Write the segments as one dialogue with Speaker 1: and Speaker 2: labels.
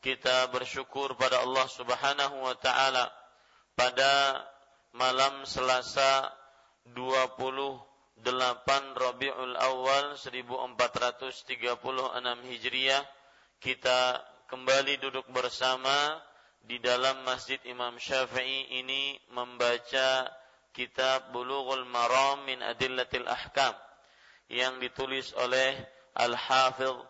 Speaker 1: kita bersyukur pada Allah Subhanahu wa taala pada malam Selasa 28 Rabiul Awal 1436 Hijriah. Kita kembali duduk bersama di dalam Masjid Imam Syafi'i ini membaca kitab Bulughul Maram min Adillatil Ahkam yang ditulis oleh Al-Hafidh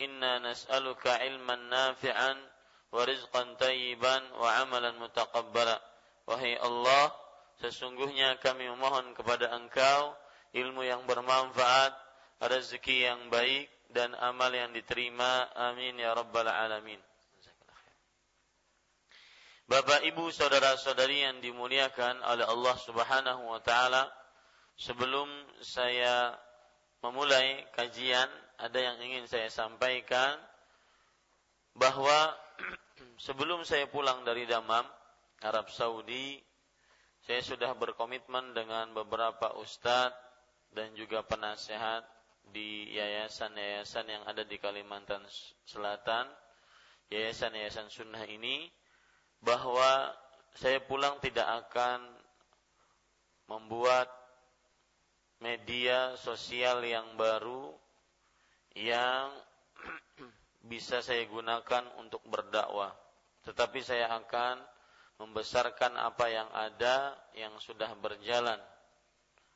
Speaker 1: inna nas'aluka ilman nafi'an wa rizqan tayyiban wa amalan mutaqabbala. Wahai Allah, sesungguhnya kami memohon kepada Engkau ilmu yang bermanfaat, rezeki yang baik dan amal yang diterima. Amin ya rabbal alamin. Bapak, Ibu, saudara-saudari yang dimuliakan oleh Allah Subhanahu wa taala, sebelum saya memulai kajian ada yang ingin saya sampaikan bahwa sebelum saya pulang dari Damam, Arab Saudi, saya sudah berkomitmen dengan beberapa ustadz dan juga penasehat di yayasan-yayasan yang ada di Kalimantan Selatan, yayasan-yayasan sunnah ini, bahwa saya pulang tidak akan membuat media sosial yang baru yang bisa saya gunakan untuk berdakwah. Tetapi saya akan membesarkan apa yang ada yang sudah berjalan.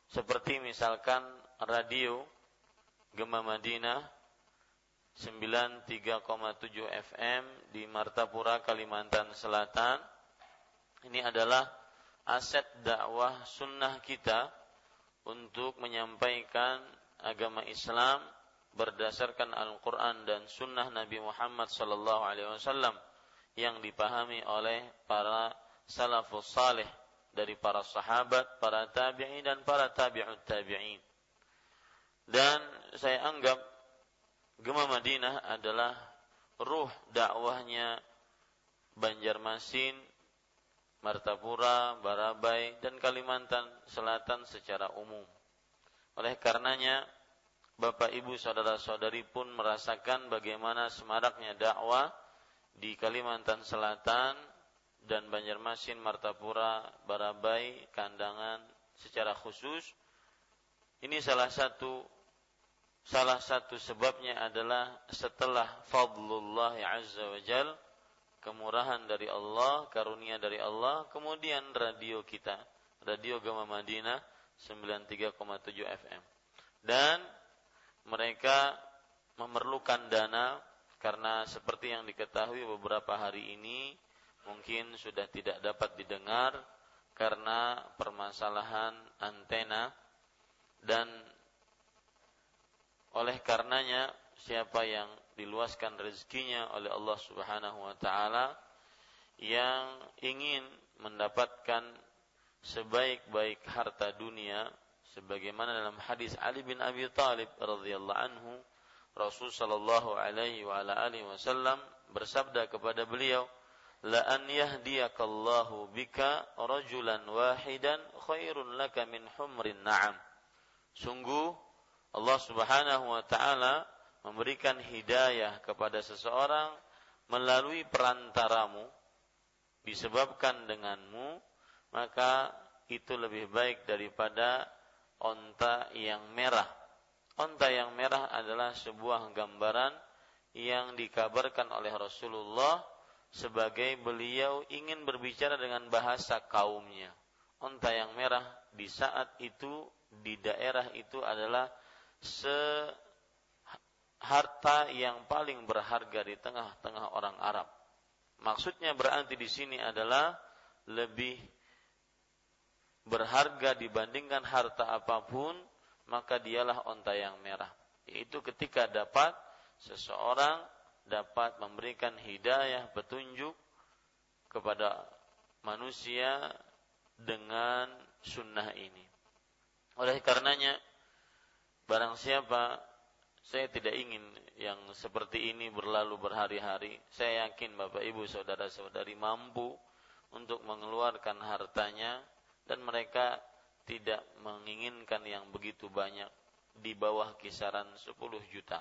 Speaker 1: Seperti misalkan radio Gema Madinah 93,7 FM di Martapura, Kalimantan Selatan. Ini adalah aset dakwah sunnah kita untuk menyampaikan agama Islam berdasarkan Al-Quran dan Sunnah Nabi Muhammad Sallallahu Alaihi Wasallam yang dipahami oleh para salafus salih dari para sahabat, para tabi'in dan para tabi'ut tabi'in. Dan saya anggap Gema Madinah adalah ruh dakwahnya Banjarmasin, Martapura, Barabai, dan Kalimantan Selatan secara umum. Oleh karenanya, Bapak Ibu saudara-saudari pun merasakan bagaimana semaraknya dakwah di Kalimantan Selatan dan Banjarmasin, Martapura, Barabai, Kandangan secara khusus Ini salah satu salah satu sebabnya adalah setelah fadlullah azza wa jal kemurahan dari Allah, karunia dari Allah, kemudian radio kita, radio Gama Madinah 93,7 FM. Dan mereka memerlukan dana karena seperti yang diketahui beberapa hari ini mungkin sudah tidak dapat didengar karena permasalahan antena dan oleh karenanya siapa yang diluaskan rezekinya oleh Allah Subhanahu wa taala yang ingin mendapatkan sebaik-baik harta dunia sebagaimana dalam hadis Ali bin Abi Thalib radhiyallahu anhu Rasul sallallahu alaihi wa ala alihi wasallam bersabda kepada beliau la an yahdiyakallahu bika rajulan wahidan khairun laka min humrin na'am. Sungguh Allah Subhanahu wa taala memberikan hidayah kepada seseorang melalui perantaramu disebabkan denganmu maka itu lebih baik daripada onta yang merah. Onta yang merah adalah sebuah gambaran yang dikabarkan oleh Rasulullah sebagai beliau ingin berbicara dengan bahasa kaumnya. Onta yang merah di saat itu di daerah itu adalah se harta yang paling berharga di tengah-tengah orang Arab. Maksudnya berarti di sini adalah lebih berharga dibandingkan harta apa pun, maka dialah onta yang merah. Yaitu ketika dapat seseorang dapat memberikan hidayah petunjuk kepada manusia dengan sunnah ini. Oleh karenanya, barang siapa saya tidak ingin yang seperti ini berlalu berhari-hari. Saya yakin Bapak Ibu saudara-saudari mampu untuk mengeluarkan hartanya dan mereka tidak menginginkan yang begitu banyak di bawah kisaran 10 juta.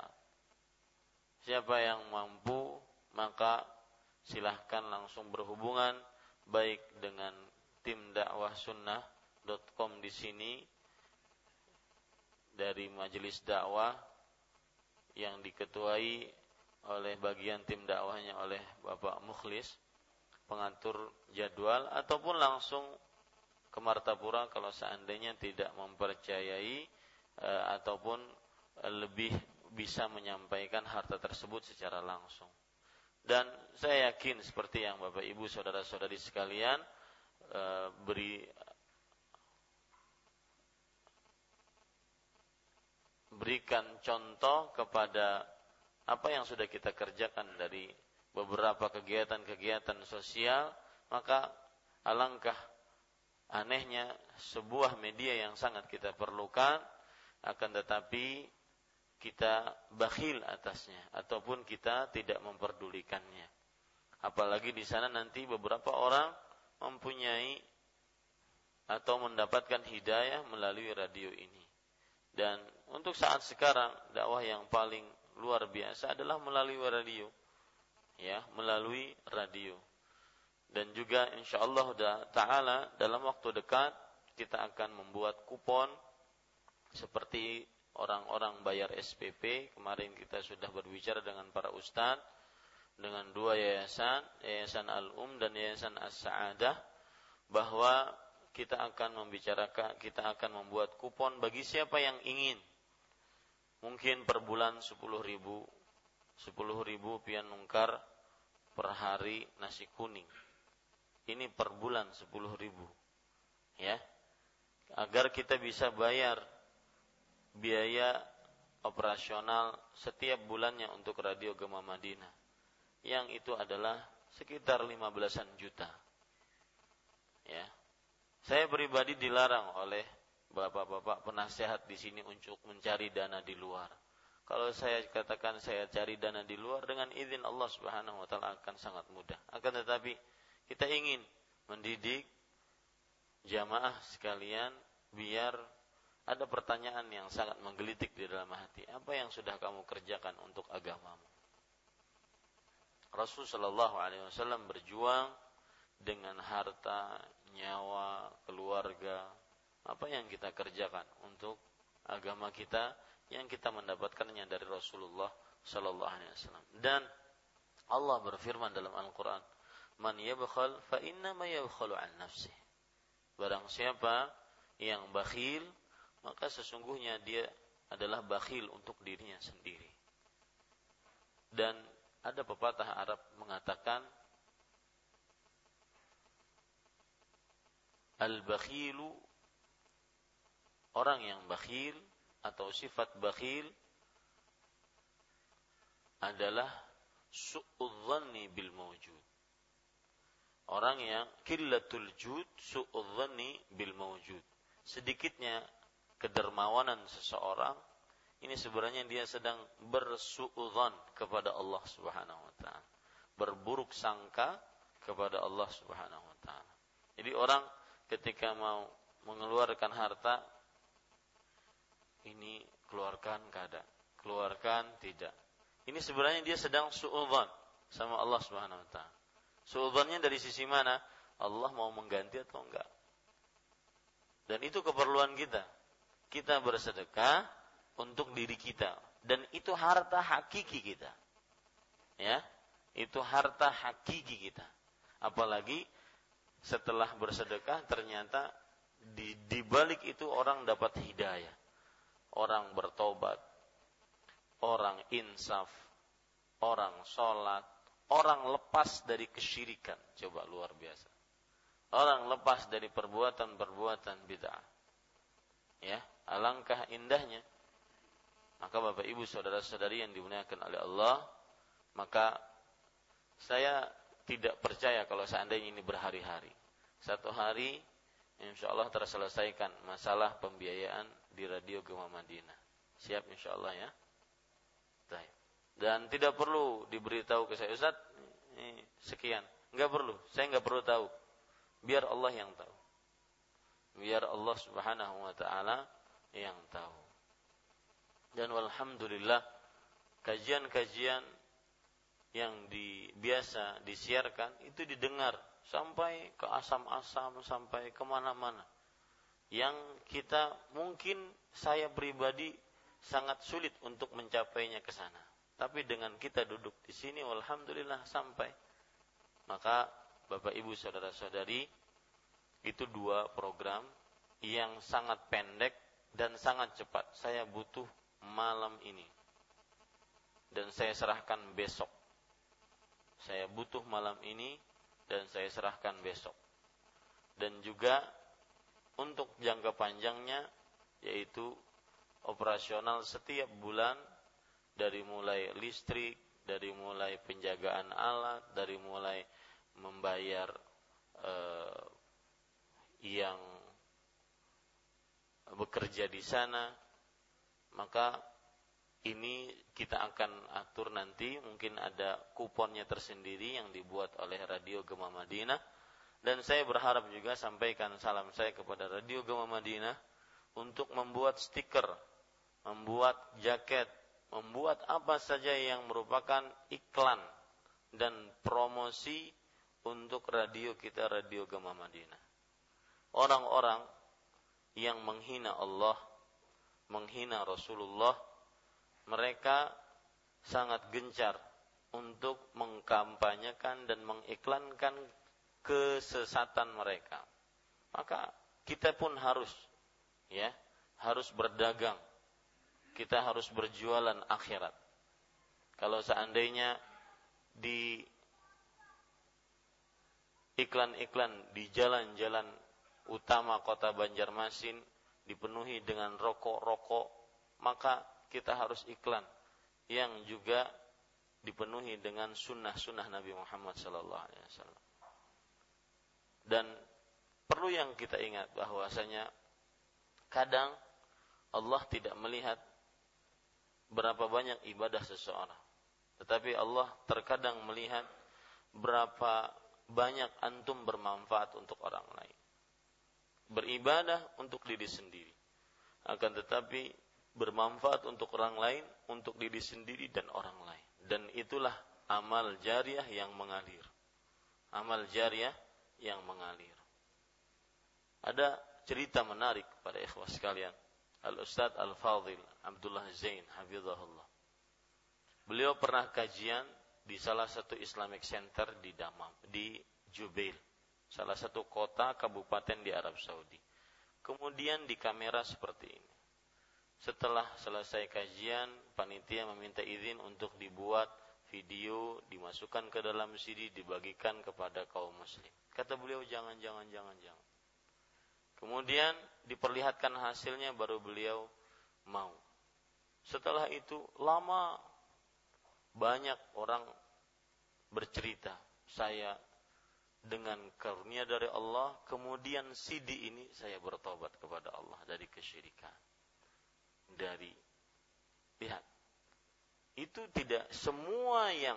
Speaker 1: Siapa yang mampu maka silahkan langsung berhubungan baik dengan tim dakwah sunnah.com di sini dari majelis dakwah yang diketuai oleh bagian tim dakwahnya oleh Bapak Mukhlis pengatur jadwal ataupun langsung ke Martapura kalau seandainya tidak mempercayai e, ataupun lebih bisa menyampaikan harta tersebut secara langsung. Dan saya yakin seperti yang Bapak Ibu saudara-saudari sekalian e, beri berikan contoh kepada apa yang sudah kita kerjakan dari beberapa kegiatan-kegiatan sosial, maka alangkah anehnya sebuah media yang sangat kita perlukan akan tetapi kita bakhil atasnya ataupun kita tidak memperdulikannya. Apalagi di sana nanti beberapa orang mempunyai atau mendapatkan hidayah melalui radio ini. Dan untuk saat sekarang dakwah yang paling luar biasa adalah melalui radio. Ya, melalui radio. Dan juga insya Allah taala dalam waktu dekat kita akan membuat kupon seperti orang-orang bayar SPP. Kemarin kita sudah berbicara dengan para ustadz dengan dua yayasan, Yayasan Al-Um dan Yayasan As-Sa'adah bahwa kita akan membicarakan, kita akan membuat kupon bagi siapa yang ingin. Mungkin per bulan 10 ribu, 10 ribu pian nungkar per hari nasi kuning. Ini per bulan 10 ribu. Ya, agar kita bisa bayar biaya operasional setiap bulannya untuk Radio Gema Madinah. Yang itu adalah sekitar 15-an juta. Ya, saya pribadi dilarang oleh bapak-bapak penasehat di sini untuk mencari dana di luar. Kalau saya katakan saya cari dana di luar dengan izin Allah Subhanahu wa taala akan sangat mudah. Akan tetapi kita ingin mendidik jamaah sekalian biar ada pertanyaan yang sangat menggelitik di dalam hati. Apa yang sudah kamu kerjakan untuk agamamu? Rasul Shallallahu Alaihi Wasallam berjuang dengan harta, nyawa, keluarga, apa yang kita kerjakan untuk agama kita yang kita mendapatkannya dari Rasulullah sallallahu alaihi wasallam. Dan Allah berfirman dalam Al-Qur'an, "Man yabkhal fa inna ma yabkhalu an nafsi." Barang siapa yang bakhil, maka sesungguhnya dia adalah bakhil untuk dirinya sendiri. Dan ada pepatah Arab mengatakan Al-bakhilu orang yang bakhil atau sifat bakhil adalah su'udhanni bil mawjud. Orang yang killatul jud su'udhanni bil mawjud. Sedikitnya kedermawanan seseorang ini sebenarnya dia sedang bersuudzon kepada Allah Subhanahu wa taala. Berburuk sangka kepada Allah Subhanahu wa taala. Jadi orang ketika mau mengeluarkan harta ini keluarkan kada, keluarkan tidak. Ini sebenarnya dia sedang suudzon sama Allah Subhanahu wa taala. Suudzonnya dari sisi mana? Allah mau mengganti atau enggak? Dan itu keperluan kita. Kita bersedekah untuk diri kita dan itu harta hakiki kita. Ya, itu harta hakiki kita. Apalagi setelah bersedekah ternyata di, di balik itu orang dapat hidayah. Orang bertobat, orang insaf, orang sholat, orang lepas dari kesyirikan. Coba luar biasa. Orang lepas dari perbuatan-perbuatan bid'ah. Ya, alangkah indahnya. Maka Bapak Ibu saudara-saudari yang dimuliakan oleh Allah, maka saya tidak percaya kalau seandainya ini berhari-hari. Satu hari insya Allah terselesaikan masalah pembiayaan di Radio Gema Madinah. Siap insya Allah ya. Dan tidak perlu diberitahu ke saya Ustaz, ini sekian. Enggak perlu, saya enggak perlu tahu. Biar Allah yang tahu. Biar Allah Subhanahu wa taala yang tahu. Dan walhamdulillah kajian-kajian yang di, biasa disiarkan itu didengar sampai ke asam-asam sampai ke mana-mana yang kita mungkin saya pribadi sangat sulit untuk mencapainya ke sana tapi dengan kita duduk di sini alhamdulillah sampai. Maka Bapak Ibu saudara-saudari itu dua program yang sangat pendek dan sangat cepat. Saya butuh malam ini. Dan saya serahkan besok. Saya butuh malam ini dan saya serahkan besok. Dan juga untuk jangka panjangnya yaitu operasional setiap bulan dari mulai listrik, dari mulai penjagaan alat, dari mulai membayar eh, yang bekerja di sana, maka ini kita akan atur nanti. Mungkin ada kuponnya tersendiri yang dibuat oleh Radio Gema Madinah. Dan saya berharap juga sampaikan salam saya kepada Radio Gema Madinah untuk membuat stiker, membuat jaket, membuat apa saja yang merupakan iklan dan promosi untuk radio kita Radio Gema Madinah. Orang-orang yang menghina Allah, menghina Rasulullah mereka sangat gencar untuk mengkampanyekan dan mengiklankan kesesatan mereka. Maka kita pun harus ya, harus berdagang. Kita harus berjualan akhirat. Kalau seandainya di iklan-iklan di jalan-jalan utama kota Banjarmasin dipenuhi dengan rokok-rokok, maka kita harus iklan yang juga dipenuhi dengan sunnah-sunnah Nabi Muhammad Sallallahu Alaihi Wasallam. Dan perlu yang kita ingat bahwasanya kadang Allah tidak melihat berapa banyak ibadah seseorang, tetapi Allah terkadang melihat berapa banyak antum bermanfaat untuk orang lain. Beribadah untuk diri sendiri. Akan tetapi bermanfaat untuk orang lain, untuk diri sendiri dan orang lain. Dan itulah amal jariah yang mengalir. Amal jariah yang mengalir. Ada cerita menarik pada ikhwas sekalian. Al-Ustadz Al-Fadhil Abdullah Zain Hafizahullah. Beliau pernah kajian di salah satu Islamic Center di Damam, di Jubail, salah satu kota kabupaten di Arab Saudi. Kemudian di kamera seperti ini. Setelah selesai kajian, panitia meminta izin untuk dibuat video, dimasukkan ke dalam CD, dibagikan kepada kaum muslim. Kata beliau, jangan, jangan, jangan, jangan. Kemudian diperlihatkan hasilnya baru beliau mau. Setelah itu lama banyak orang bercerita, saya dengan karunia dari Allah, kemudian CD ini saya bertobat kepada Allah dari kesyirikan. Dari lihat itu tidak semua yang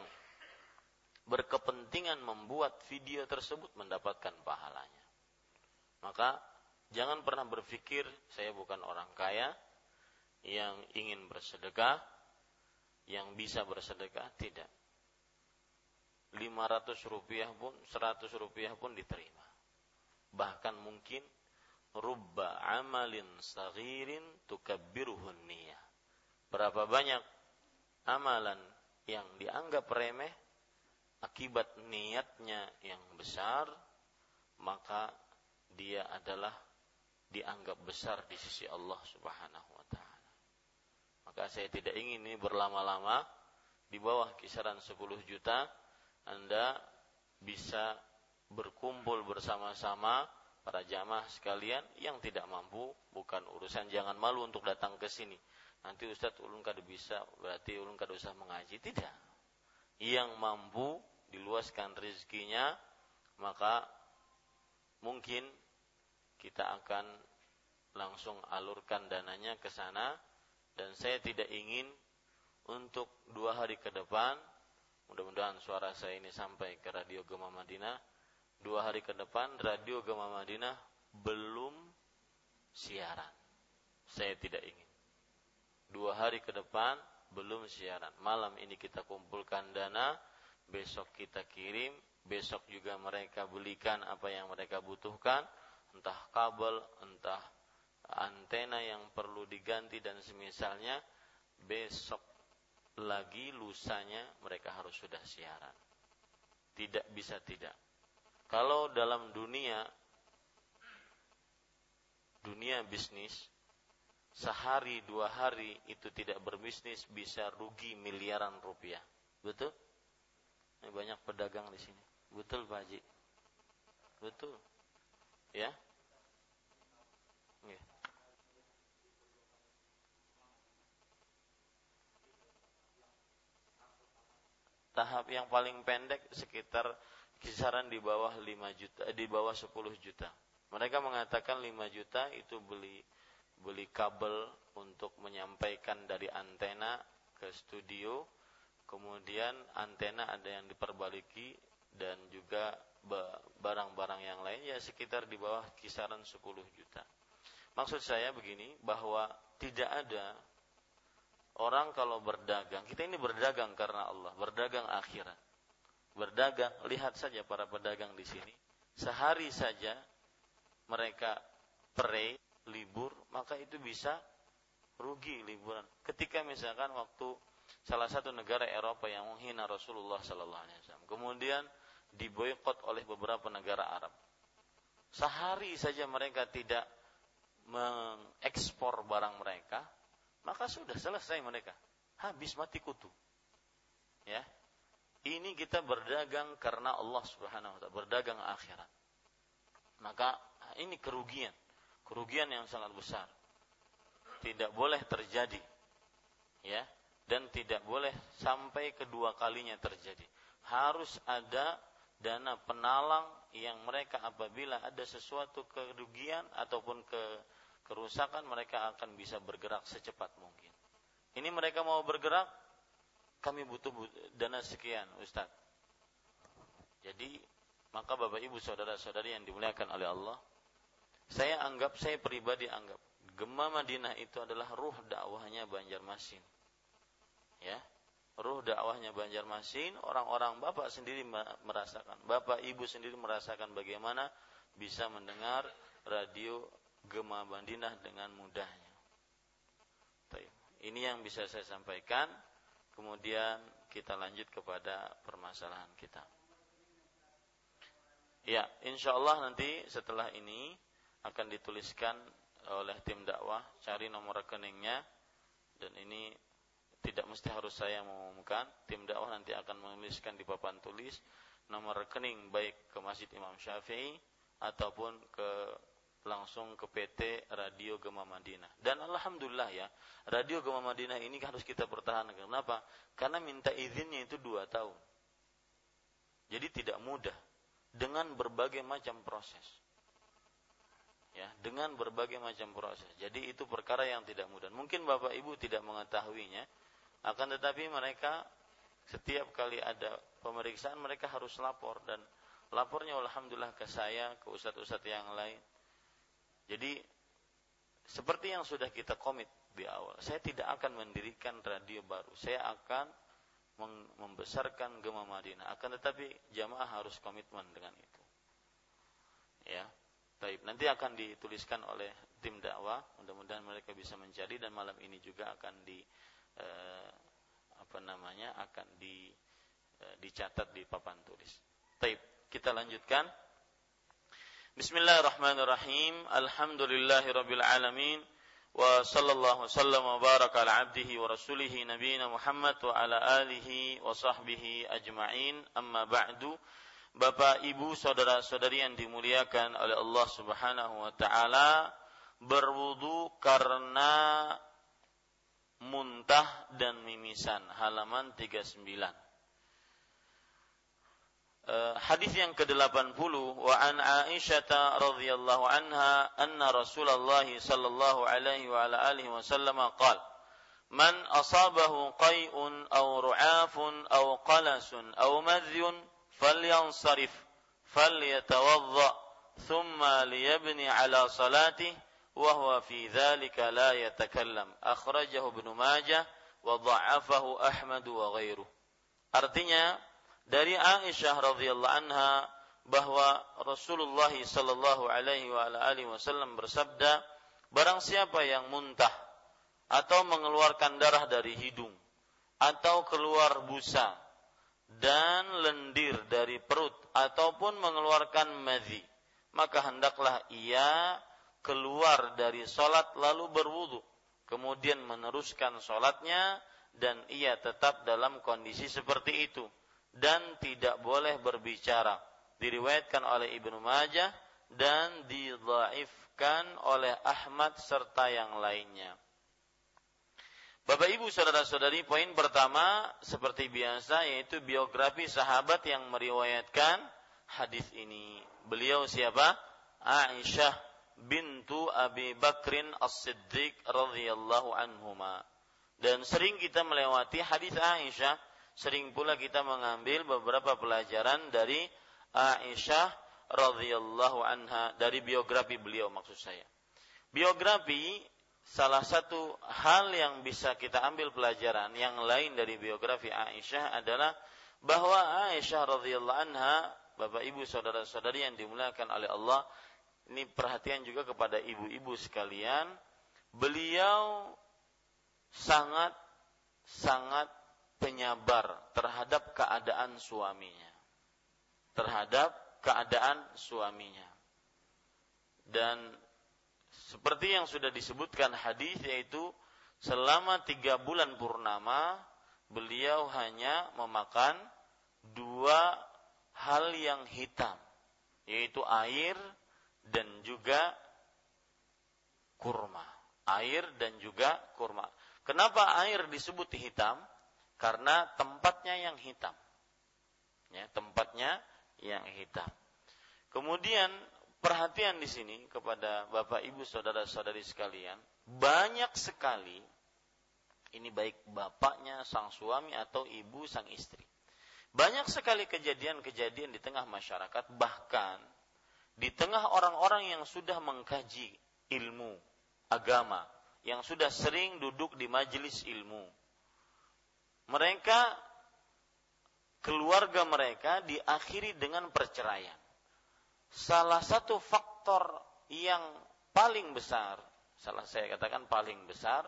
Speaker 1: berkepentingan membuat video tersebut mendapatkan pahalanya. Maka jangan pernah berpikir saya bukan orang kaya yang ingin bersedekah, yang bisa bersedekah tidak. 500 rupiah pun 100 rupiah pun diterima. Bahkan mungkin rubba amalin saghirin tukabbiruhun niyah. Berapa banyak amalan yang dianggap remeh akibat niatnya yang besar maka dia adalah dianggap besar di sisi Allah Subhanahu wa taala. Maka saya tidak ingin ini berlama-lama di bawah kisaran 10 juta Anda bisa berkumpul bersama-sama para jamaah sekalian yang tidak mampu bukan urusan. Jangan malu untuk datang ke sini. Nanti Ustadz ulun kada bisa berarti ulun kada usah mengaji. Tidak. Yang mampu diluaskan rezekinya maka mungkin kita akan langsung alurkan dananya ke sana. Dan saya tidak ingin untuk dua hari ke depan mudah-mudahan suara saya ini sampai ke radio Gema Madinah dua hari ke depan radio Gema Madinah belum siaran. Saya tidak ingin. Dua hari ke depan belum siaran. Malam ini kita kumpulkan dana besok kita kirim besok juga mereka belikan apa yang mereka butuhkan entah kabel entah antena yang perlu diganti dan semisalnya besok lagi lusanya mereka harus sudah siaran. Tidak bisa tidak. Kalau dalam dunia dunia bisnis sehari dua hari itu tidak berbisnis bisa rugi miliaran rupiah. Betul? Ini banyak pedagang di sini. Betul Pak Haji? Betul. Ya? Tahap yang paling pendek sekitar kisaran di bawah 5 juta eh, di bawah 10 juta. Mereka mengatakan 5 juta itu beli beli kabel untuk menyampaikan dari antena ke studio. Kemudian antena ada yang diperbaiki dan juga barang-barang yang lain ya sekitar di bawah kisaran 10 juta. Maksud saya begini bahwa tidak ada Orang kalau berdagang, kita ini berdagang karena Allah, berdagang akhirat. Berdagang, lihat saja para pedagang di sini. Sehari saja mereka pray, libur, maka itu bisa rugi liburan. Ketika misalkan waktu salah satu negara Eropa yang menghina Rasulullah Sallallahu Alaihi Wasallam, kemudian diboykot oleh beberapa negara Arab. Sehari saja mereka tidak mengekspor barang mereka, maka sudah selesai mereka. Habis mati kutu. Ya. Ini kita berdagang karena Allah Subhanahu wa taala, berdagang akhirat. Maka ini kerugian, kerugian yang sangat besar. Tidak boleh terjadi. Ya, dan tidak boleh sampai kedua kalinya terjadi. Harus ada dana penalang yang mereka apabila ada sesuatu kerugian ataupun ke kerusakan mereka akan bisa bergerak secepat mungkin. Ini mereka mau bergerak, kami butuh dana sekian, Ustaz. Jadi, maka Bapak Ibu saudara-saudari yang dimuliakan oleh Allah, saya anggap, saya pribadi anggap, Gema Madinah itu adalah ruh dakwahnya Banjarmasin. Ya, ruh dakwahnya Banjarmasin, orang-orang Bapak sendiri merasakan, Bapak Ibu sendiri merasakan bagaimana bisa mendengar radio Gema Bandinah dengan mudahnya. Ini yang bisa saya sampaikan. Kemudian kita lanjut kepada permasalahan kita. Ya, insya Allah nanti setelah ini akan dituliskan oleh tim dakwah, cari nomor rekeningnya, dan ini tidak mesti harus saya mengumumkan. Tim dakwah nanti akan menuliskan di papan tulis nomor rekening baik ke Masjid Imam Syafi'i ataupun ke langsung ke PT Radio Gema Madinah. Dan alhamdulillah ya, Radio Gema Madinah ini harus kita pertahankan. Kenapa? Karena minta izinnya itu dua tahun. Jadi tidak mudah dengan berbagai macam proses. Ya, dengan berbagai macam proses. Jadi itu perkara yang tidak mudah. Mungkin Bapak Ibu tidak mengetahuinya, akan tetapi mereka setiap kali ada pemeriksaan mereka harus lapor dan lapornya alhamdulillah ke saya, ke ustadz-ustadz yang lain. Jadi seperti yang sudah kita komit di awal, saya tidak akan mendirikan radio baru. Saya akan membesarkan Gema Madinah. Akan tetapi jamaah harus komitmen dengan itu. Ya. Taib. Nanti akan dituliskan oleh tim dakwah. Mudah-mudahan mereka bisa mencari dan malam ini juga akan di eh, apa namanya akan di eh, dicatat di papan tulis. Taib. Kita lanjutkan. Bismillahirrahmanirrahim. Alhamdulillahirabbil alamin. Wa sallallahu sallam wa baraka ala abdihi wa rasulih nabiyina Muhammad wa ala alihi wa sahbihi ajma'in. Amma ba'du. Bapak, Ibu, saudara-saudari yang dimuliakan oleh Allah Subhanahu wa taala, berwudu karena muntah dan mimisan halaman 39 Uh, hadis yang ke-80 wa an Aisyah radhiyallahu anha anna Rasulullah sallallahu alaihi wa ala alihi wasallam qala Man asabahu qai'un aw ru'afun aw qalasun aw madhyun falyansarif falyatawadda thumma liyabni ala salatihi wa huwa fi dhalika la yatakallam akhrajahu Ibnu Majah wa dha'afahu Ahmad wa ghairuh Artinya dari Aisyah radhiyallahu anha bahwa Rasulullah sallallahu alaihi wasallam bersabda, barang siapa yang muntah atau mengeluarkan darah dari hidung atau keluar busa dan lendir dari perut ataupun mengeluarkan madhi, maka hendaklah ia keluar dari solat lalu berwudu, kemudian meneruskan solatnya dan ia tetap dalam kondisi seperti itu dan tidak boleh berbicara. Diriwayatkan oleh Ibnu Majah dan didhaifkan oleh Ahmad serta yang lainnya. Bapak Ibu saudara-saudari, poin pertama seperti biasa yaitu biografi sahabat yang meriwayatkan hadis ini. Beliau siapa? Aisyah bintu Abi Bakrin As-Siddiq radhiyallahu anhuma. Dan sering kita melewati hadis Aisyah sering pula kita mengambil beberapa pelajaran dari Aisyah radhiyallahu anha dari biografi beliau maksud saya. Biografi salah satu hal yang bisa kita ambil pelajaran yang lain dari biografi Aisyah adalah bahwa Aisyah radhiyallahu anha Bapak Ibu saudara-saudari yang dimuliakan oleh Allah ini perhatian juga kepada ibu-ibu sekalian beliau sangat sangat penyabar terhadap keadaan suaminya. Terhadap keadaan suaminya. Dan seperti yang sudah disebutkan hadis yaitu selama tiga bulan purnama beliau hanya memakan dua hal yang hitam yaitu air dan juga kurma air dan juga kurma kenapa air disebut hitam karena tempatnya yang hitam. Ya, tempatnya yang hitam. Kemudian perhatian di sini kepada Bapak Ibu saudara-saudari sekalian, banyak sekali ini baik bapaknya sang suami atau ibu sang istri. Banyak sekali kejadian-kejadian di tengah masyarakat bahkan di tengah orang-orang yang sudah mengkaji ilmu agama, yang sudah sering duduk di majelis ilmu, mereka keluarga mereka diakhiri dengan perceraian. Salah satu faktor yang paling besar, salah saya katakan paling besar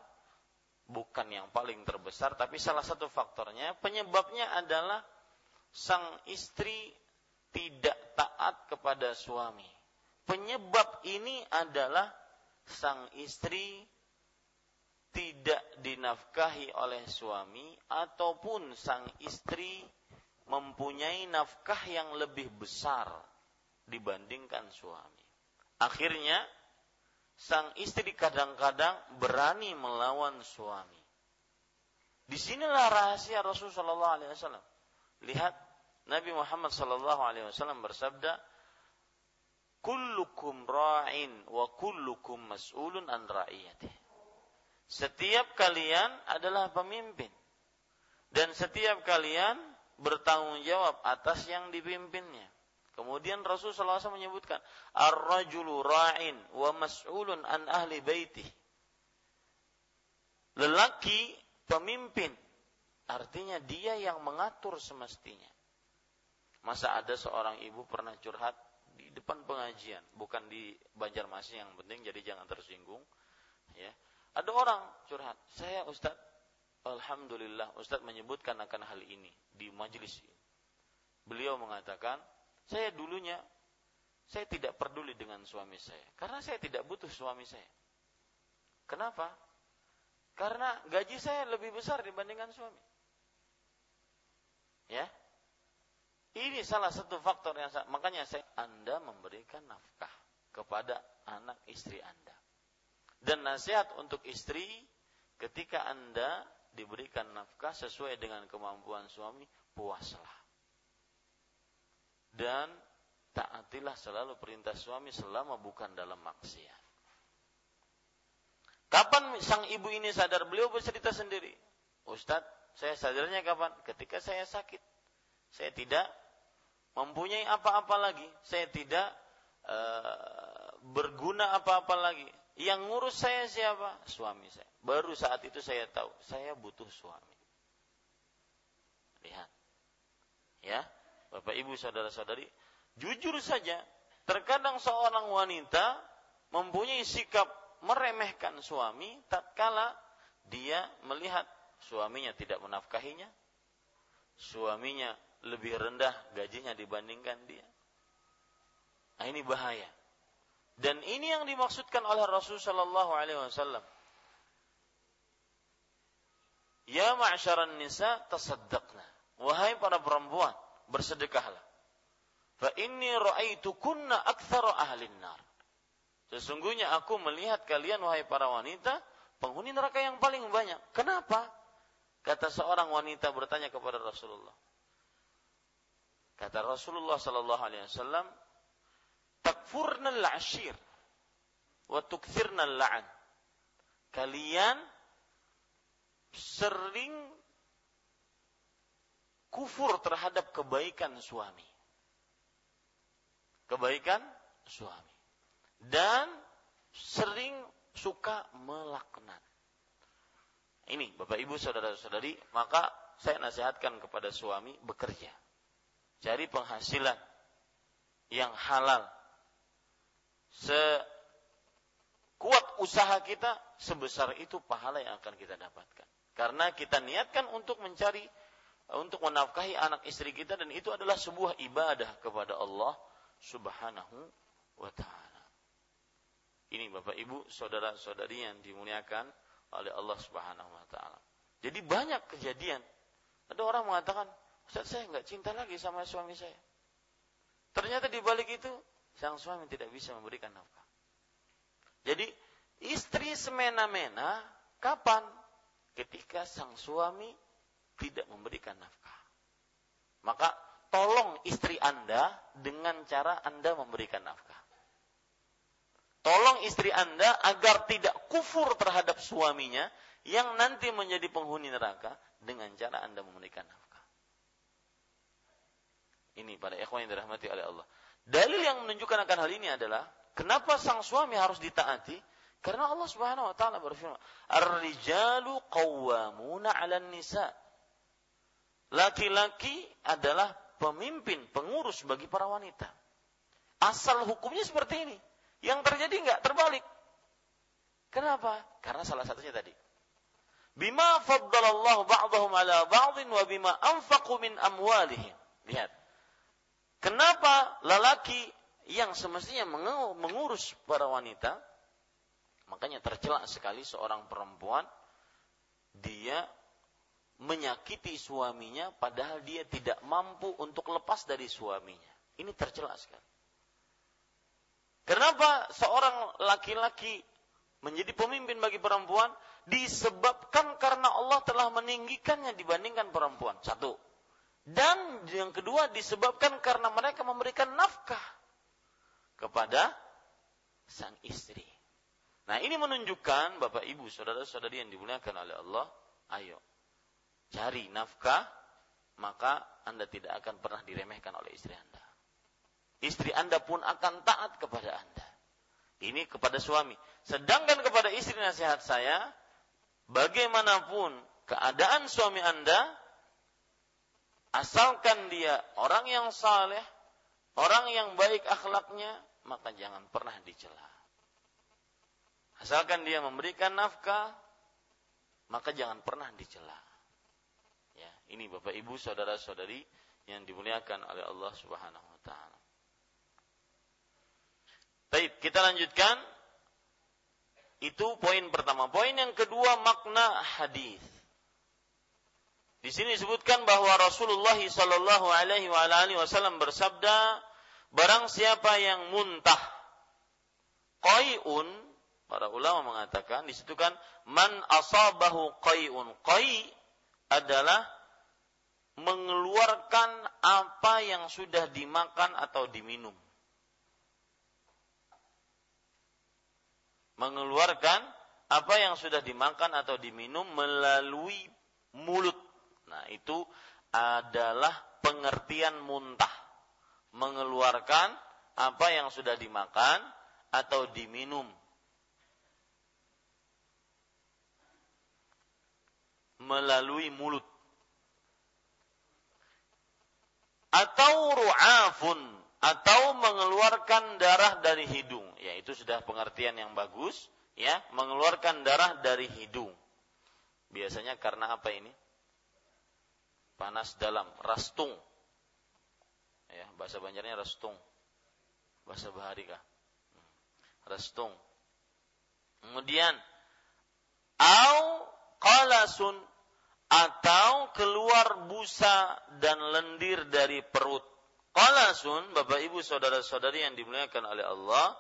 Speaker 1: bukan yang paling terbesar tapi salah satu faktornya penyebabnya adalah sang istri tidak taat kepada suami. Penyebab ini adalah sang istri tidak dinafkahi oleh suami ataupun sang istri mempunyai nafkah yang lebih besar dibandingkan suami. Akhirnya sang istri kadang-kadang berani melawan suami. Di sinilah rahasia Rasulullah SAW. Lihat Nabi Muhammad SAW bersabda, "Kullukum ra'in wa kullukum mas'ulun an ra'iyatih." Setiap kalian adalah pemimpin dan setiap kalian bertanggung jawab atas yang dipimpinnya. Kemudian Rasulullah SAW menyebutkan, Ar-rajulu ra'in wa mas'ulun an ahli baiti. Lelaki pemimpin. Artinya dia yang mengatur semestinya. Masa ada seorang ibu pernah curhat di depan pengajian, bukan di Banjarmasin yang penting, jadi jangan tersinggung. Ya, ada orang curhat, saya Ustadz, Alhamdulillah Ustadz menyebutkan akan hal ini di majelis ini. Beliau mengatakan, saya dulunya saya tidak peduli dengan suami saya karena saya tidak butuh suami saya. Kenapa? Karena gaji saya lebih besar dibandingkan suami. Ya. Ini salah satu faktor yang makanya saya Anda memberikan nafkah kepada anak istri Anda. Dan nasihat untuk istri ketika Anda diberikan nafkah sesuai dengan kemampuan suami, puaslah dan taatilah selalu perintah suami selama bukan dalam maksiat. Kapan sang ibu ini sadar? Beliau bercerita sendiri. Ustadz, saya sadarnya kapan? Ketika saya sakit. Saya tidak mempunyai apa-apa lagi. Saya tidak uh, berguna apa-apa lagi. Yang ngurus saya siapa? Suami saya. Baru saat itu saya tahu, saya butuh suami. Lihat. Ya, Bapak Ibu saudara-saudari, jujur saja, terkadang seorang wanita mempunyai sikap meremehkan suami tatkala dia melihat suaminya tidak menafkahinya, suaminya lebih rendah gajinya dibandingkan dia. Nah, ini bahaya. Dan ini yang dimaksudkan oleh Rasul Shallallahu Alaihi Wasallam. Ya ma'syaran nisa tasaddaqna. Wahai para perempuan, bersedekahlah. Fa inni ra'aitukunna aktsara ahlin nar. Sesungguhnya aku melihat kalian wahai para wanita penghuni neraka yang paling banyak. Kenapa? Kata seorang wanita bertanya kepada Rasulullah. Kata Rasulullah sallallahu alaihi wasallam, "Takfurnal ashir wa tukthirnal la'an." Kalian sering kufur terhadap kebaikan suami. Kebaikan suami. Dan sering suka melaknat. Ini Bapak Ibu saudara-saudari, maka saya nasihatkan kepada suami bekerja. Cari penghasilan yang halal. Sekuat usaha kita, sebesar itu pahala yang akan kita dapatkan. Karena kita niatkan untuk mencari untuk menafkahi anak istri kita dan itu adalah sebuah ibadah kepada Allah Subhanahu wa taala. Ini Bapak Ibu, saudara-saudari yang dimuliakan oleh Allah Subhanahu wa taala. Jadi banyak kejadian. Ada orang mengatakan, "Ustaz, saya nggak cinta lagi sama suami saya." Ternyata di balik itu sang suami tidak bisa memberikan nafkah. Jadi istri semena-mena kapan? Ketika sang suami tidak memberikan nafkah. Maka tolong istri Anda dengan cara Anda memberikan nafkah. Tolong istri Anda agar tidak kufur terhadap suaminya yang nanti menjadi penghuni neraka dengan cara Anda memberikan nafkah. Ini pada ikhwan yang dirahmati oleh Allah. Dalil yang menunjukkan akan hal ini adalah kenapa sang suami harus ditaati? Karena Allah Subhanahu wa taala berfirman, "Ar-rijalu qawwamuna 'alan nisa." Laki-laki adalah pemimpin, pengurus bagi para wanita. Asal hukumnya seperti ini. Yang terjadi enggak terbalik. Kenapa? Karena salah satunya tadi. Bima faddalallahu ba'dahum ala ba'din wa bima anfaqu min amwalihim. Lihat. Kenapa lelaki yang semestinya mengurus para wanita, makanya tercela sekali seorang perempuan, dia menyakiti suaminya padahal dia tidak mampu untuk lepas dari suaminya. Ini tercela sekali. Kenapa seorang laki-laki menjadi pemimpin bagi perempuan? Disebabkan karena Allah telah meninggikannya dibandingkan perempuan. Satu. Dan yang kedua disebabkan karena mereka memberikan nafkah kepada sang istri. Nah ini menunjukkan Bapak Ibu, Saudara-saudari yang dimuliakan oleh Allah, ayo cari nafkah, maka Anda tidak akan pernah diremehkan oleh istri Anda. Istri Anda pun akan taat kepada Anda. Ini kepada suami. Sedangkan kepada istri nasihat saya, bagaimanapun keadaan suami Anda, asalkan dia orang yang saleh, orang yang baik akhlaknya, maka jangan pernah dicela. Asalkan dia memberikan nafkah, maka jangan pernah dicela. Ini Bapak Ibu, saudara-saudari yang dimuliakan oleh Allah Subhanahu wa taala. Baik, kita lanjutkan. Itu poin pertama. Poin yang kedua makna hadis. Di sini disebutkan bahwa Rasulullah Shallallahu Alaihi Wasallam bersabda, barang siapa yang muntah, qaiun, para ulama mengatakan, disitukan man asabahu qaiun. Qai adalah mengeluarkan apa yang sudah dimakan atau diminum. Mengeluarkan apa yang sudah dimakan atau diminum melalui mulut. Nah, itu adalah pengertian muntah. Mengeluarkan apa yang sudah dimakan atau diminum. Melalui mulut. atau ru'afun atau mengeluarkan darah dari hidung ya itu sudah pengertian yang bagus ya mengeluarkan darah dari hidung biasanya karena apa ini panas dalam rastung. Ya bahasa Banjarnya rastung. Bahasa Bahari kah? Rastung. Kemudian au qalasun atau keluar busa dan lendir dari perut. Qalasun, Bapak Ibu saudara-saudari yang dimuliakan oleh Allah,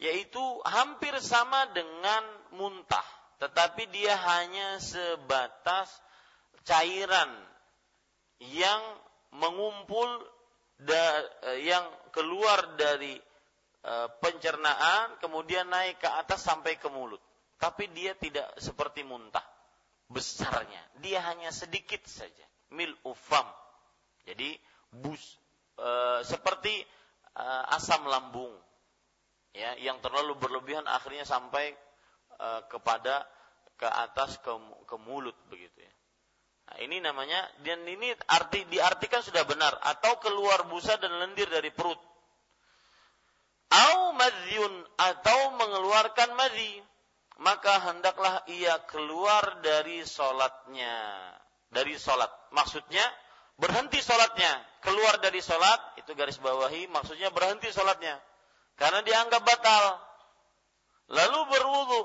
Speaker 1: yaitu hampir sama dengan muntah, tetapi dia hanya sebatas cairan yang mengumpul da, yang keluar dari e, pencernaan kemudian naik ke atas sampai ke mulut. Tapi dia tidak seperti muntah besarnya. Dia hanya sedikit saja. Mil ufam. Jadi bus e, seperti e, asam lambung. Ya, yang terlalu berlebihan akhirnya sampai e, kepada ke atas ke, ke mulut begitu ya. Nah, ini namanya dan ini arti diartikan sudah benar atau keluar busa dan lendir dari perut. Au madhyun atau mengeluarkan madhi maka hendaklah ia keluar dari solatnya. Dari solat. Maksudnya, berhenti solatnya. Keluar dari solat, itu garis bawahi, maksudnya berhenti solatnya. Karena dianggap batal. Lalu berwudu.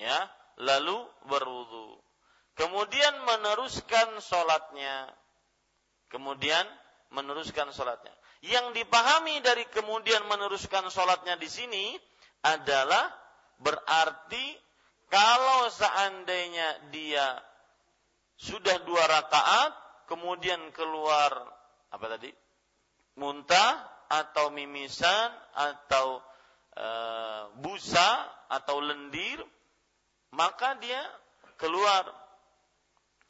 Speaker 1: Ya, lalu berwudu. Kemudian meneruskan solatnya. Kemudian meneruskan solatnya. Yang dipahami dari kemudian meneruskan solatnya di sini adalah Berarti kalau seandainya dia sudah dua rakaat, kemudian keluar apa tadi? Muntah atau mimisan atau e, busa atau lendir, maka dia keluar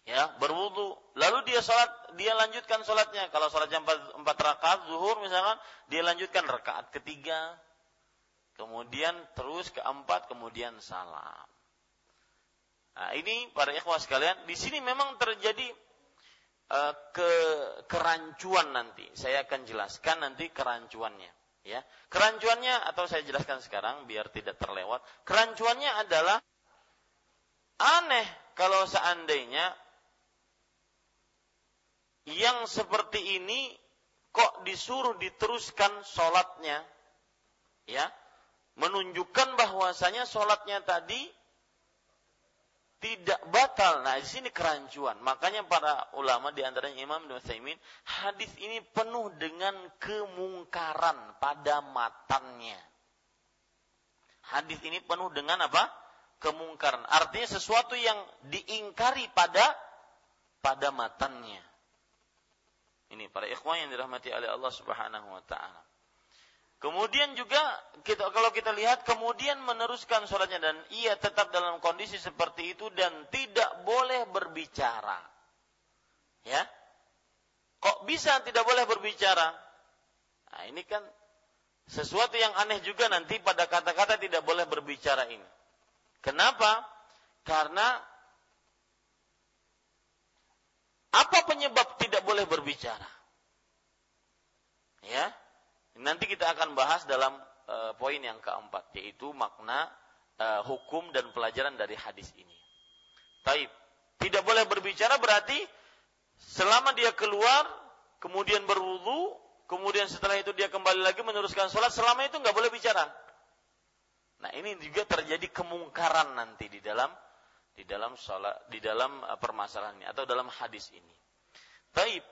Speaker 1: ya berwudu lalu dia sholat dia lanjutkan sholatnya kalau sholatnya empat, empat rakaat zuhur misalkan dia lanjutkan rakaat ketiga kemudian terus keempat, kemudian salam. Nah, ini para ikhwah sekalian, di sini memang terjadi uh, ke kerancuan nanti. Saya akan jelaskan nanti kerancuannya. Ya, kerancuannya atau saya jelaskan sekarang biar tidak terlewat. Kerancuannya adalah aneh kalau seandainya yang seperti ini kok disuruh diteruskan sholatnya, ya, menunjukkan bahwasanya sholatnya tadi tidak batal. Nah, di sini kerancuan. Makanya para ulama di antaranya Imam Ibnu Utsaimin, hadis ini penuh dengan kemungkaran pada matannya. Hadis ini penuh dengan apa? Kemungkaran. Artinya sesuatu yang diingkari pada pada matannya. Ini para ikhwan yang dirahmati oleh Allah Subhanahu wa taala. Kemudian juga kita kalau kita lihat kemudian meneruskan sholatnya dan ia tetap dalam kondisi seperti itu dan tidak boleh berbicara. Ya. Kok bisa tidak boleh berbicara? Nah, ini kan sesuatu yang aneh juga nanti pada kata-kata tidak boleh berbicara ini. Kenapa? Karena apa penyebab tidak boleh berbicara? Ya, Nanti kita akan bahas dalam uh, poin yang keempat, yaitu makna uh, hukum dan pelajaran dari hadis ini. Taib. Tidak boleh berbicara berarti selama dia keluar, kemudian berwudu, kemudian setelah itu dia kembali lagi meneruskan sholat, selama itu nggak boleh bicara. Nah ini juga terjadi kemungkaran nanti di dalam di dalam sholat, di dalam uh, permasalahan ini atau dalam hadis ini. Taib.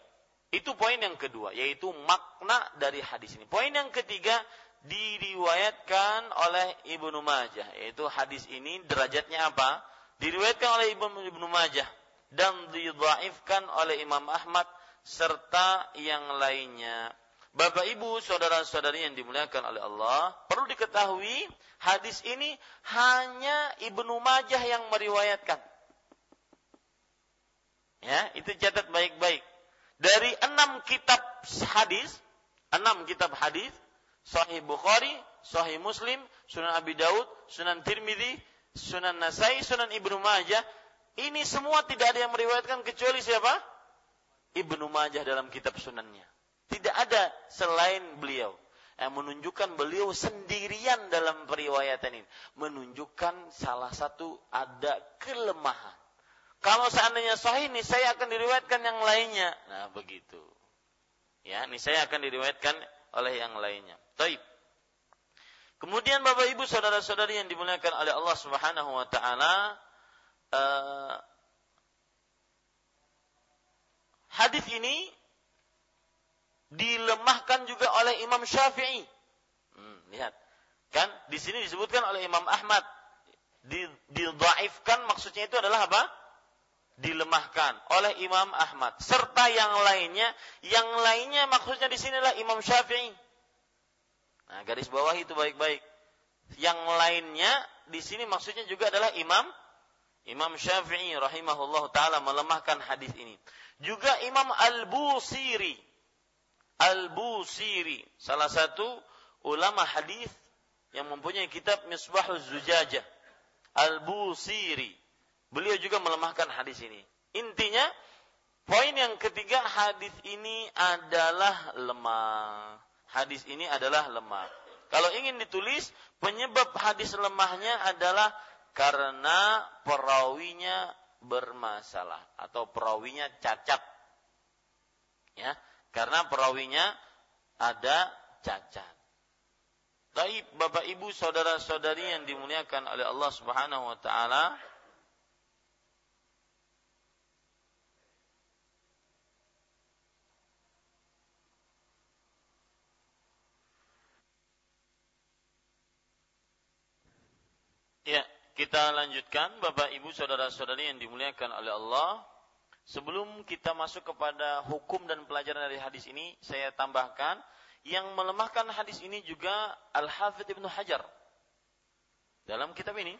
Speaker 1: Itu poin yang kedua, yaitu makna dari hadis ini. Poin yang ketiga diriwayatkan oleh Ibnu Majah, yaitu hadis ini derajatnya apa? Diriwayatkan oleh Ibnu Majah dan didhaifkan oleh Imam Ahmad serta yang lainnya. Bapak Ibu, saudara-saudari yang dimuliakan oleh Allah, perlu diketahui hadis ini hanya Ibnu Majah yang meriwayatkan. Ya, itu catat baik-baik dari enam kitab hadis, enam kitab hadis, Sahih Bukhari, Sahih Muslim, Sunan Abi Daud, Sunan Tirmidzi, Sunan Nasai, Sunan Ibnu Majah, ini semua tidak ada yang meriwayatkan kecuali siapa? Ibnu Majah dalam kitab sunannya. Tidak ada selain beliau. Yang menunjukkan beliau sendirian dalam periwayatan ini. Menunjukkan salah satu ada kelemahan. Kalau seandainya sahih ini saya akan diriwayatkan yang lainnya. Nah, begitu. Ya, ini saya akan diriwayatkan oleh yang lainnya. Taib. Kemudian Bapak Ibu saudara-saudari yang dimuliakan oleh Allah Subhanahu wa taala, uh, hadis ini dilemahkan juga oleh Imam Syafi'i. Hmm, lihat. Kan di sini disebutkan oleh Imam Ahmad didhaifkan maksudnya itu adalah apa? dilemahkan oleh Imam Ahmad serta yang lainnya yang lainnya maksudnya di sinilah Imam Syafi'i nah garis bawah itu baik-baik yang lainnya di sini maksudnya juga adalah Imam Imam Syafi'i rahimahullah taala melemahkan hadis ini juga Imam Al-Busiri Al-Busiri salah satu ulama hadis yang mempunyai kitab Misbahuz Zujajah Al-Busiri Beliau juga melemahkan hadis ini. Intinya, poin yang ketiga hadis ini adalah lemah. Hadis ini adalah lemah. Kalau ingin ditulis, penyebab hadis lemahnya adalah karena perawinya bermasalah atau perawinya cacat. Ya, karena perawinya ada cacat. Baik Bapak Ibu saudara-saudari yang dimuliakan oleh Allah Subhanahu wa taala, Ya, kita lanjutkan Bapak Ibu saudara-saudari yang dimuliakan oleh Allah. Sebelum kita masuk kepada hukum dan pelajaran dari hadis ini, saya tambahkan yang melemahkan hadis ini juga Al-Hafidh Ibnu Hajar. Dalam kitab ini,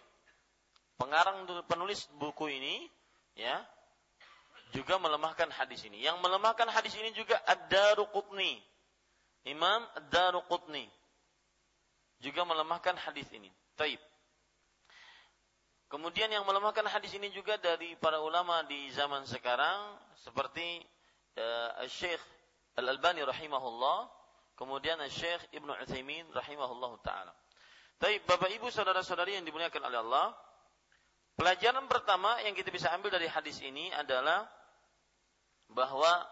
Speaker 1: pengarang penulis buku ini ya juga melemahkan hadis ini. Yang melemahkan hadis ini juga Ad-Daruqutni. Imam Ad-Daruqutni juga melemahkan hadis ini. Taib. Kemudian yang melemahkan hadis ini juga dari para ulama di zaman sekarang seperti uh, Syekh Al-Albani rahimahullah, kemudian Syekh Ibnu Utsaimin rahimahullah taala. Tapi Bapak Ibu saudara-saudari yang dimuliakan oleh Allah, Pelajaran pertama yang kita bisa ambil dari hadis ini adalah bahwa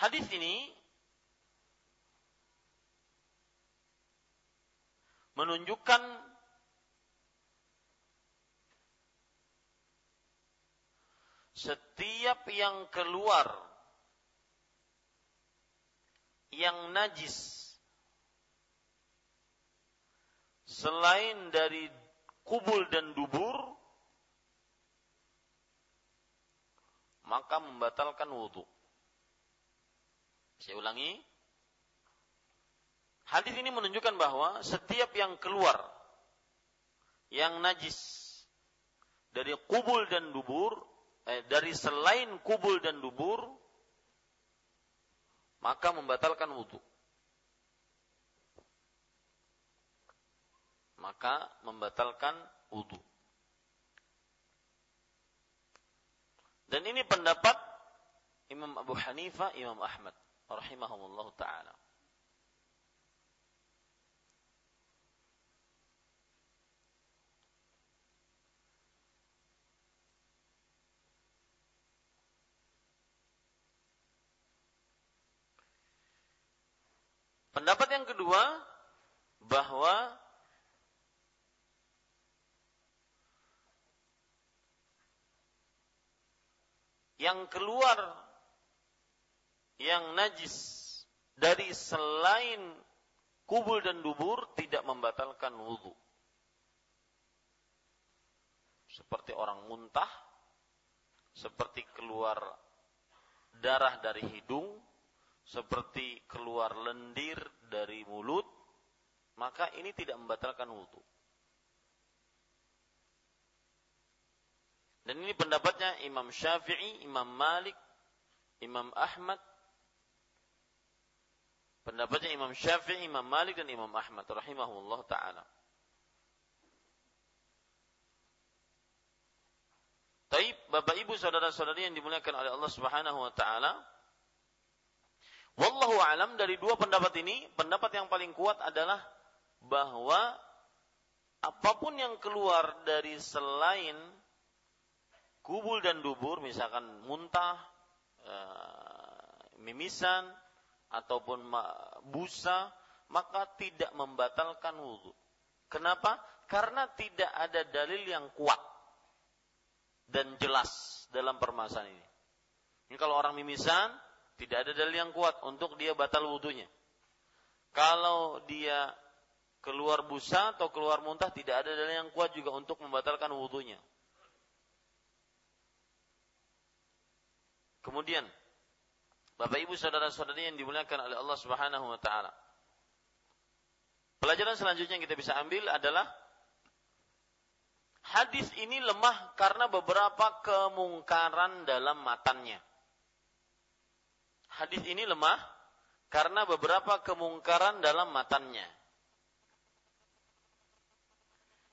Speaker 1: hadis ini menunjukkan setiap yang keluar yang najis selain dari kubul dan dubur maka membatalkan wudhu. Saya ulangi, Hadis ini menunjukkan bahwa setiap yang keluar yang najis dari kubul dan dubur, eh, dari selain kubul dan dubur, maka membatalkan wudhu. Maka membatalkan wudhu. Dan ini pendapat Imam Abu Hanifah, Imam Ahmad, rahimahumullah taala. Pendapat yang kedua bahwa yang keluar yang najis dari selain kubul dan dubur tidak membatalkan wudhu. Seperti orang muntah, seperti keluar darah dari hidung, seperti keluar lendir dari mulut, maka ini tidak membatalkan wudhu. Dan ini pendapatnya Imam Syafi'i, Imam Malik, Imam Ahmad. Pendapatnya Imam Syafi'i, Imam Malik dan Imam Ahmad rahimahullah taala. Taib, Bapak Ibu saudara-saudari yang dimuliakan oleh Allah Subhanahu wa taala, Wallahu alam dari dua pendapat ini, pendapat yang paling kuat adalah bahwa apa pun yang keluar dari selain kubul dan dubur, misalkan muntah, e, mimisan, ataupun busa, maka tidak membatalkan wudhu. Kenapa? Karena tidak ada dalil yang kuat dan jelas dalam permasalahan ini. Ini kalau orang mimisan, tidak ada dalil yang kuat untuk dia batal wudhunya. Kalau dia keluar busa atau keluar muntah, tidak ada dalil yang kuat juga untuk membatalkan wudhunya. Kemudian, Bapak Ibu saudara-saudari yang dimuliakan oleh Allah Subhanahu wa taala. Pelajaran selanjutnya yang kita bisa ambil adalah hadis ini lemah karena beberapa kemungkaran dalam matannya hadis ini lemah karena beberapa kemungkaran dalam matannya.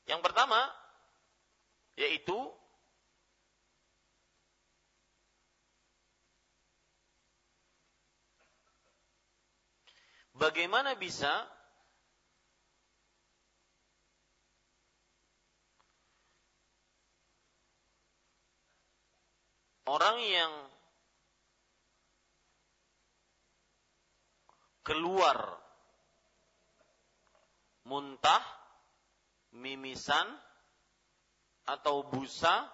Speaker 1: Yang pertama yaitu bagaimana bisa orang yang keluar muntah, mimisan, atau busa,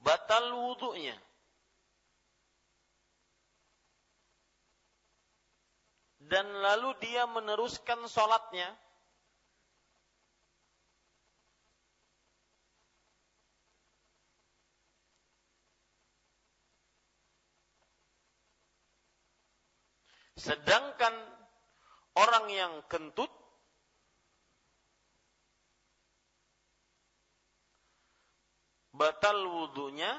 Speaker 1: batal wudhunya. Dan lalu dia meneruskan sholatnya Sedangkan orang yang kentut batal wudhunya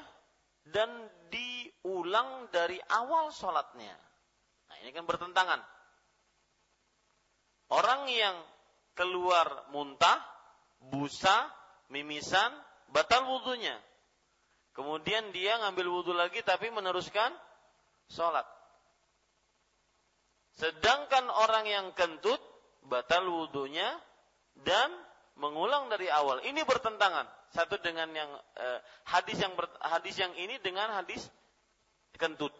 Speaker 1: dan diulang dari awal sholatnya. Nah ini kan bertentangan. Orang yang keluar muntah, busa, mimisan, batal wudhunya. Kemudian dia ngambil wudhu lagi tapi meneruskan sholat. Sedangkan orang yang kentut batal wudhunya dan mengulang dari awal. Ini bertentangan satu dengan yang eh, hadis yang hadis yang ini dengan hadis kentut.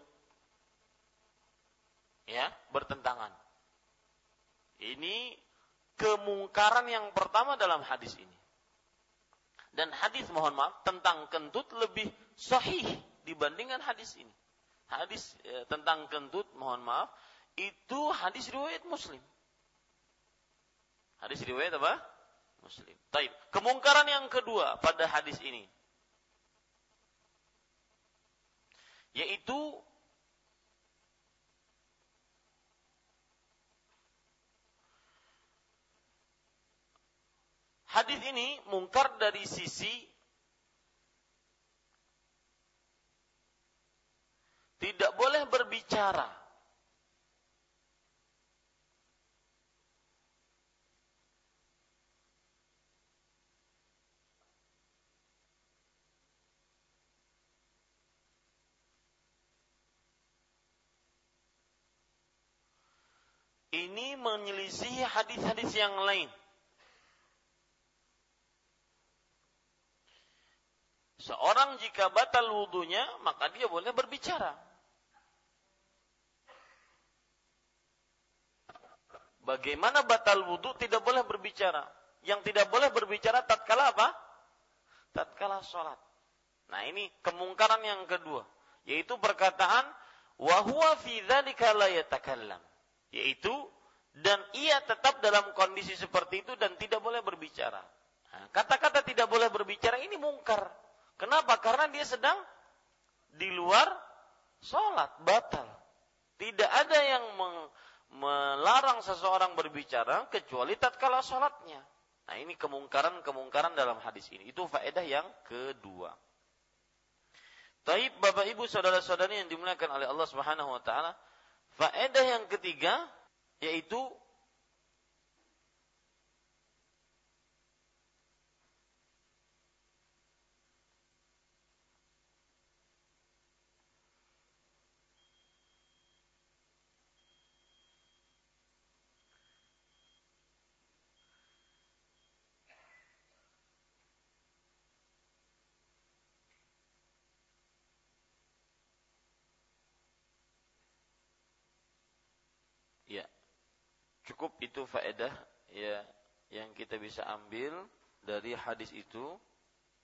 Speaker 1: Ya, bertentangan. Ini kemungkaran yang pertama dalam hadis ini. Dan hadis mohon maaf tentang kentut lebih sahih dibandingkan hadis ini. Hadis eh, tentang kentut mohon maaf itu hadis riwayat Muslim. Hadis riwayat apa? Muslim. Taib. Kemungkaran yang kedua pada hadis ini yaitu hadis ini mungkar dari sisi tidak boleh berbicara ini menyelisih hadis-hadis yang lain. Seorang jika batal wudhunya, maka dia boleh berbicara. Bagaimana batal wudhu tidak boleh berbicara? Yang tidak boleh berbicara tatkala apa? Tatkala sholat. Nah ini kemungkaran yang kedua. Yaitu perkataan, وَهُوَ فِي ذَلِكَ لَا يَتَكَلَّمُ yaitu dan ia tetap dalam kondisi seperti itu dan tidak boleh berbicara. Nah, kata-kata tidak boleh berbicara ini mungkar. Kenapa? Karena dia sedang di luar sholat, batal. Tidak ada yang melarang seseorang berbicara kecuali tatkala sholatnya. Nah ini kemungkaran-kemungkaran dalam hadis ini. Itu faedah yang kedua. Taib Bapak Ibu saudara-saudari yang dimuliakan oleh Allah Subhanahu wa taala, Faedah yang ketiga yaitu cukup itu faedah ya yang kita bisa ambil dari hadis itu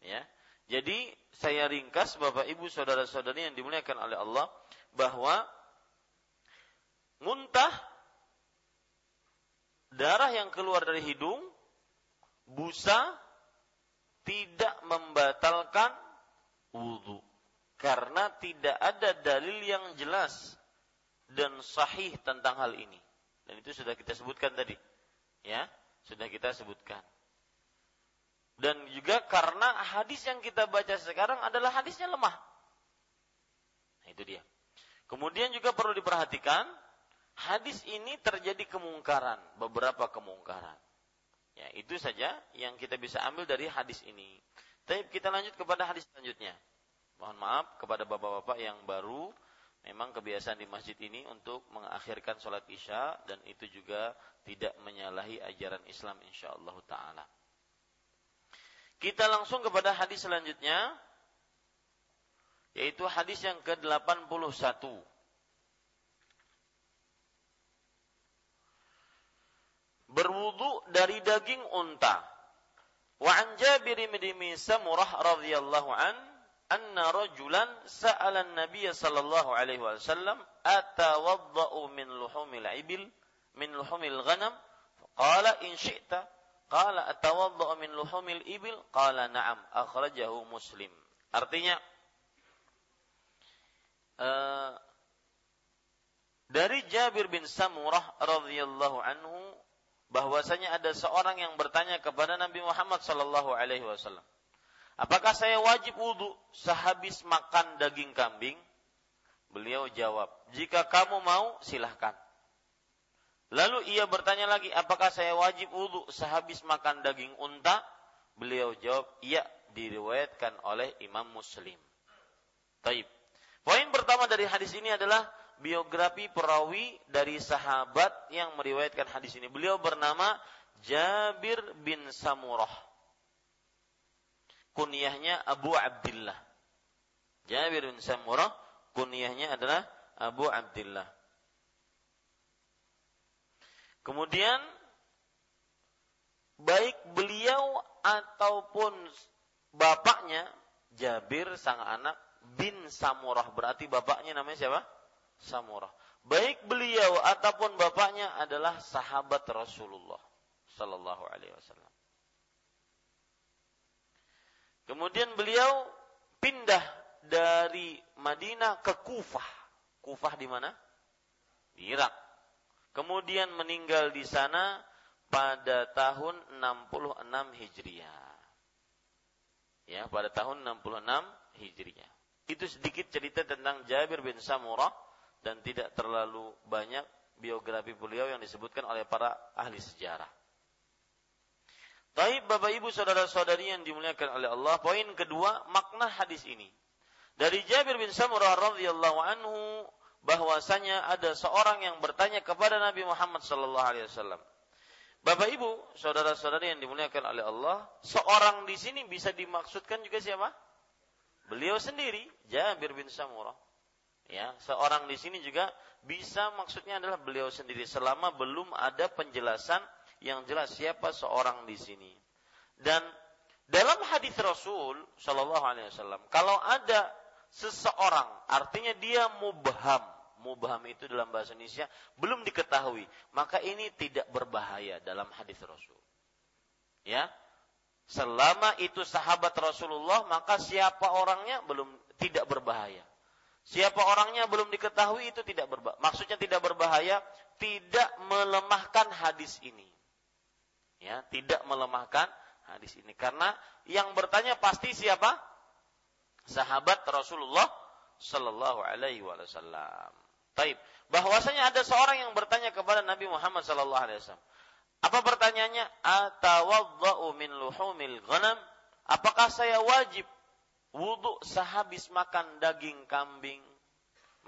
Speaker 1: ya. Jadi saya ringkas Bapak Ibu saudara-saudari yang dimuliakan oleh Allah bahwa muntah darah yang keluar dari hidung busa tidak membatalkan wudhu karena tidak ada dalil yang jelas dan sahih tentang hal ini. Dan itu sudah kita sebutkan tadi. Ya, sudah kita sebutkan. Dan juga karena hadis yang kita baca sekarang adalah hadisnya lemah. Nah, itu dia. Kemudian juga perlu diperhatikan, hadis ini terjadi kemungkaran, beberapa kemungkaran. Ya, itu saja yang kita bisa ambil dari hadis ini. Tapi kita lanjut kepada hadis selanjutnya. Mohon maaf kepada bapak-bapak yang baru memang kebiasaan di masjid ini untuk mengakhirkan sholat isya dan itu juga tidak menyalahi ajaran Islam insyaallah taala. Kita langsung kepada hadis selanjutnya yaitu hadis yang ke-81. Berwudu dari daging unta. Wa an Jabir bin Samurah radhiyallahu an anna rajulan sa'ala an-nabiy sallallahu alaihi wasallam atawadda'u min luhumil ibil min luhumil ghanam? Qala in syi'ta. Qala atawadda'u min luhumil ibil? Qala na'am akhrajahu muslim. Artinya uh, dari Jabir bin Samurah radhiyallahu anhu bahwasanya ada seorang yang bertanya kepada Nabi Muhammad sallallahu alaihi wasallam Apakah saya wajib wudhu sehabis makan daging kambing? Beliau jawab, jika kamu mau silahkan. Lalu ia bertanya lagi, apakah saya wajib wudhu sehabis makan daging unta? Beliau jawab, iya diriwayatkan oleh Imam Muslim. Taib. Poin pertama dari hadis ini adalah biografi perawi dari sahabat yang meriwayatkan hadis ini. Beliau bernama Jabir bin Samurah. Kunyahnya Abu Abdullah. Jabir bin Samurah kunyahnya adalah Abu Abdullah. Kemudian baik beliau ataupun bapaknya Jabir sang anak bin Samurah berarti bapaknya namanya siapa? Samurah. Baik beliau ataupun bapaknya adalah sahabat Rasulullah sallallahu alaihi wasallam. Kemudian beliau pindah dari Madinah ke Kufah. Kufah di mana? Di Irak. Kemudian meninggal di sana pada tahun 66 Hijriah. Ya, pada tahun 66 Hijriah. Itu sedikit cerita tentang Jabir bin Samurah dan tidak terlalu banyak biografi beliau yang disebutkan oleh para ahli sejarah. Taib Bapak Ibu saudara-saudari yang dimuliakan oleh Allah, poin kedua makna hadis ini. Dari Jabir bin Samurah radhiyallahu anhu bahwasanya ada seorang yang bertanya kepada Nabi Muhammad sallallahu alaihi wasallam. Bapak Ibu, saudara-saudari yang dimuliakan oleh Allah, seorang di sini bisa dimaksudkan juga siapa? Beliau sendiri, Jabir bin Samurah. Ya, seorang di sini juga bisa maksudnya adalah beliau sendiri selama belum ada penjelasan yang jelas siapa seorang di sini. Dan dalam hadis Rasul Shallallahu Alaihi Wasallam, kalau ada seseorang, artinya dia mubham, mubham itu dalam bahasa Indonesia belum diketahui, maka ini tidak berbahaya dalam hadis Rasul. Ya, selama itu sahabat Rasulullah, maka siapa orangnya belum tidak berbahaya. Siapa orangnya belum diketahui itu tidak berbahaya. Maksudnya tidak berbahaya, tidak melemahkan hadis ini ya tidak melemahkan hadis ini karena yang bertanya pasti siapa sahabat Rasulullah Shallallahu Alaihi Wasallam. Taib. Bahwasanya ada seorang yang bertanya kepada Nabi Muhammad Shallallahu Alaihi Wasallam. Apa pertanyaannya? Atawadhu min luhumil ghanam? Apakah saya wajib wudhu sehabis makan daging kambing?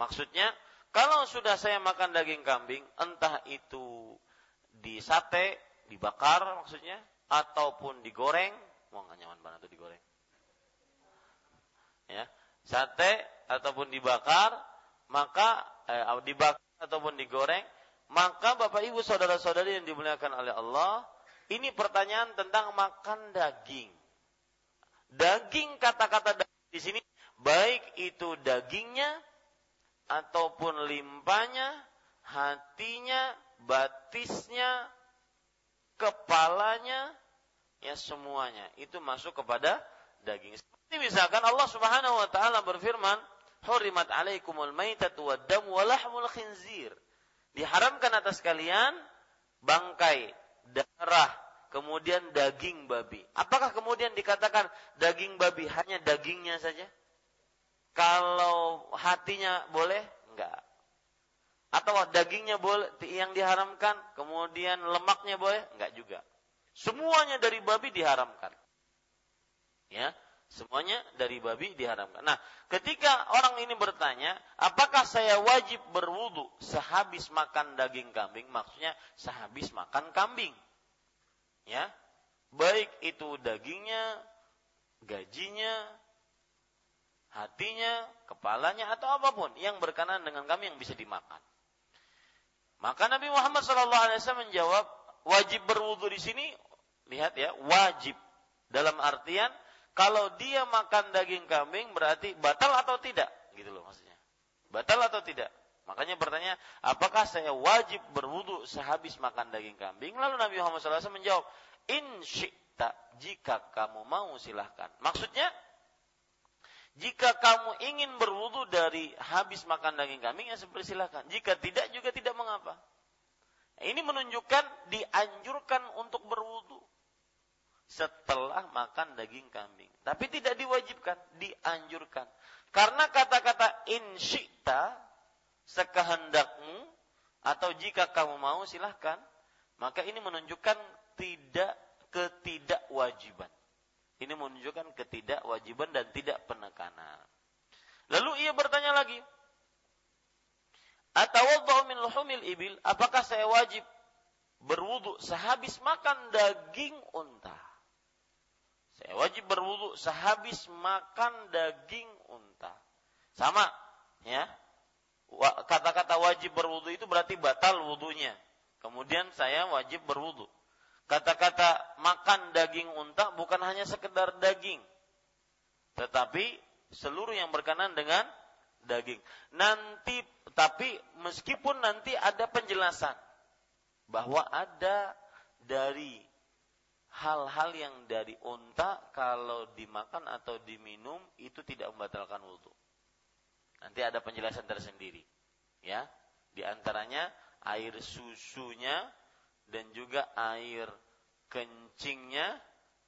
Speaker 1: Maksudnya, kalau sudah saya makan daging kambing, entah itu di sate dibakar maksudnya ataupun digoreng. Mau nggak nyaman banget tuh digoreng. Ya sate ataupun dibakar maka eh, dibakar ataupun digoreng maka bapak ibu saudara saudari yang dimuliakan oleh Allah ini pertanyaan tentang makan daging. Daging kata-kata di sini baik itu dagingnya ataupun limpanya hatinya batisnya kepalanya, ya semuanya itu masuk kepada daging. Seperti misalkan Allah Subhanahu wa taala berfirman, "Hurimat 'alaikumul maitatu wad-damu wa lahmul khinzir." Diharamkan atas kalian bangkai, darah, kemudian daging babi. Apakah kemudian dikatakan daging babi hanya dagingnya saja? Kalau hatinya boleh? Enggak. Atau dagingnya boleh yang diharamkan, kemudian lemaknya boleh? Enggak juga. Semuanya dari babi diharamkan. Ya, semuanya dari babi diharamkan. Nah, ketika orang ini bertanya, apakah saya wajib berwudu sehabis makan daging kambing? Maksudnya sehabis makan kambing. Ya, baik itu dagingnya, gajinya, hatinya, kepalanya atau apa pun yang berkenan dengan kami yang bisa dimakan. Maka Nabi Muhammad SAW menjawab, wajib berwudu di sini, lihat ya, wajib. Dalam artian, kalau dia makan daging kambing berarti batal atau tidak? Gitu loh maksudnya. Batal atau tidak? Makanya bertanya, apakah saya wajib berwudu sehabis makan daging kambing? Lalu Nabi Muhammad SAW menjawab, in jika kamu mau silahkan. Maksudnya, jika kamu ingin berwudu dari habis makan daging kambing, ya silakan. Jika tidak juga tidak mengapa. Ini menunjukkan dianjurkan untuk berwudu setelah makan daging kambing. Tapi tidak diwajibkan, dianjurkan. Karena kata-kata insyikta, sekehendakmu, atau jika kamu mau silahkan, maka ini menunjukkan tidak ketidakwajiban. Ini menunjukkan ketidakwajiban dan tidak penekanan. Lalu ia bertanya lagi, Atawadhu min luhumil ibil, apakah saya wajib berwudu sehabis makan daging unta? Saya wajib berwudu sehabis makan daging unta. Sama, ya. Kata-kata wajib berwudu itu berarti batal wudunya. Kemudian saya wajib berwudu. Kata-kata makan daging unta bukan hanya sekedar daging, tetapi seluruh yang berkenan dengan daging. Nanti tapi meskipun nanti ada penjelasan bahwa ada dari hal-hal yang dari unta kalau dimakan atau diminum itu tidak membatalkan wudhu. Nanti ada penjelasan tersendiri. Ya, di antaranya air susunya dan juga air kencingnya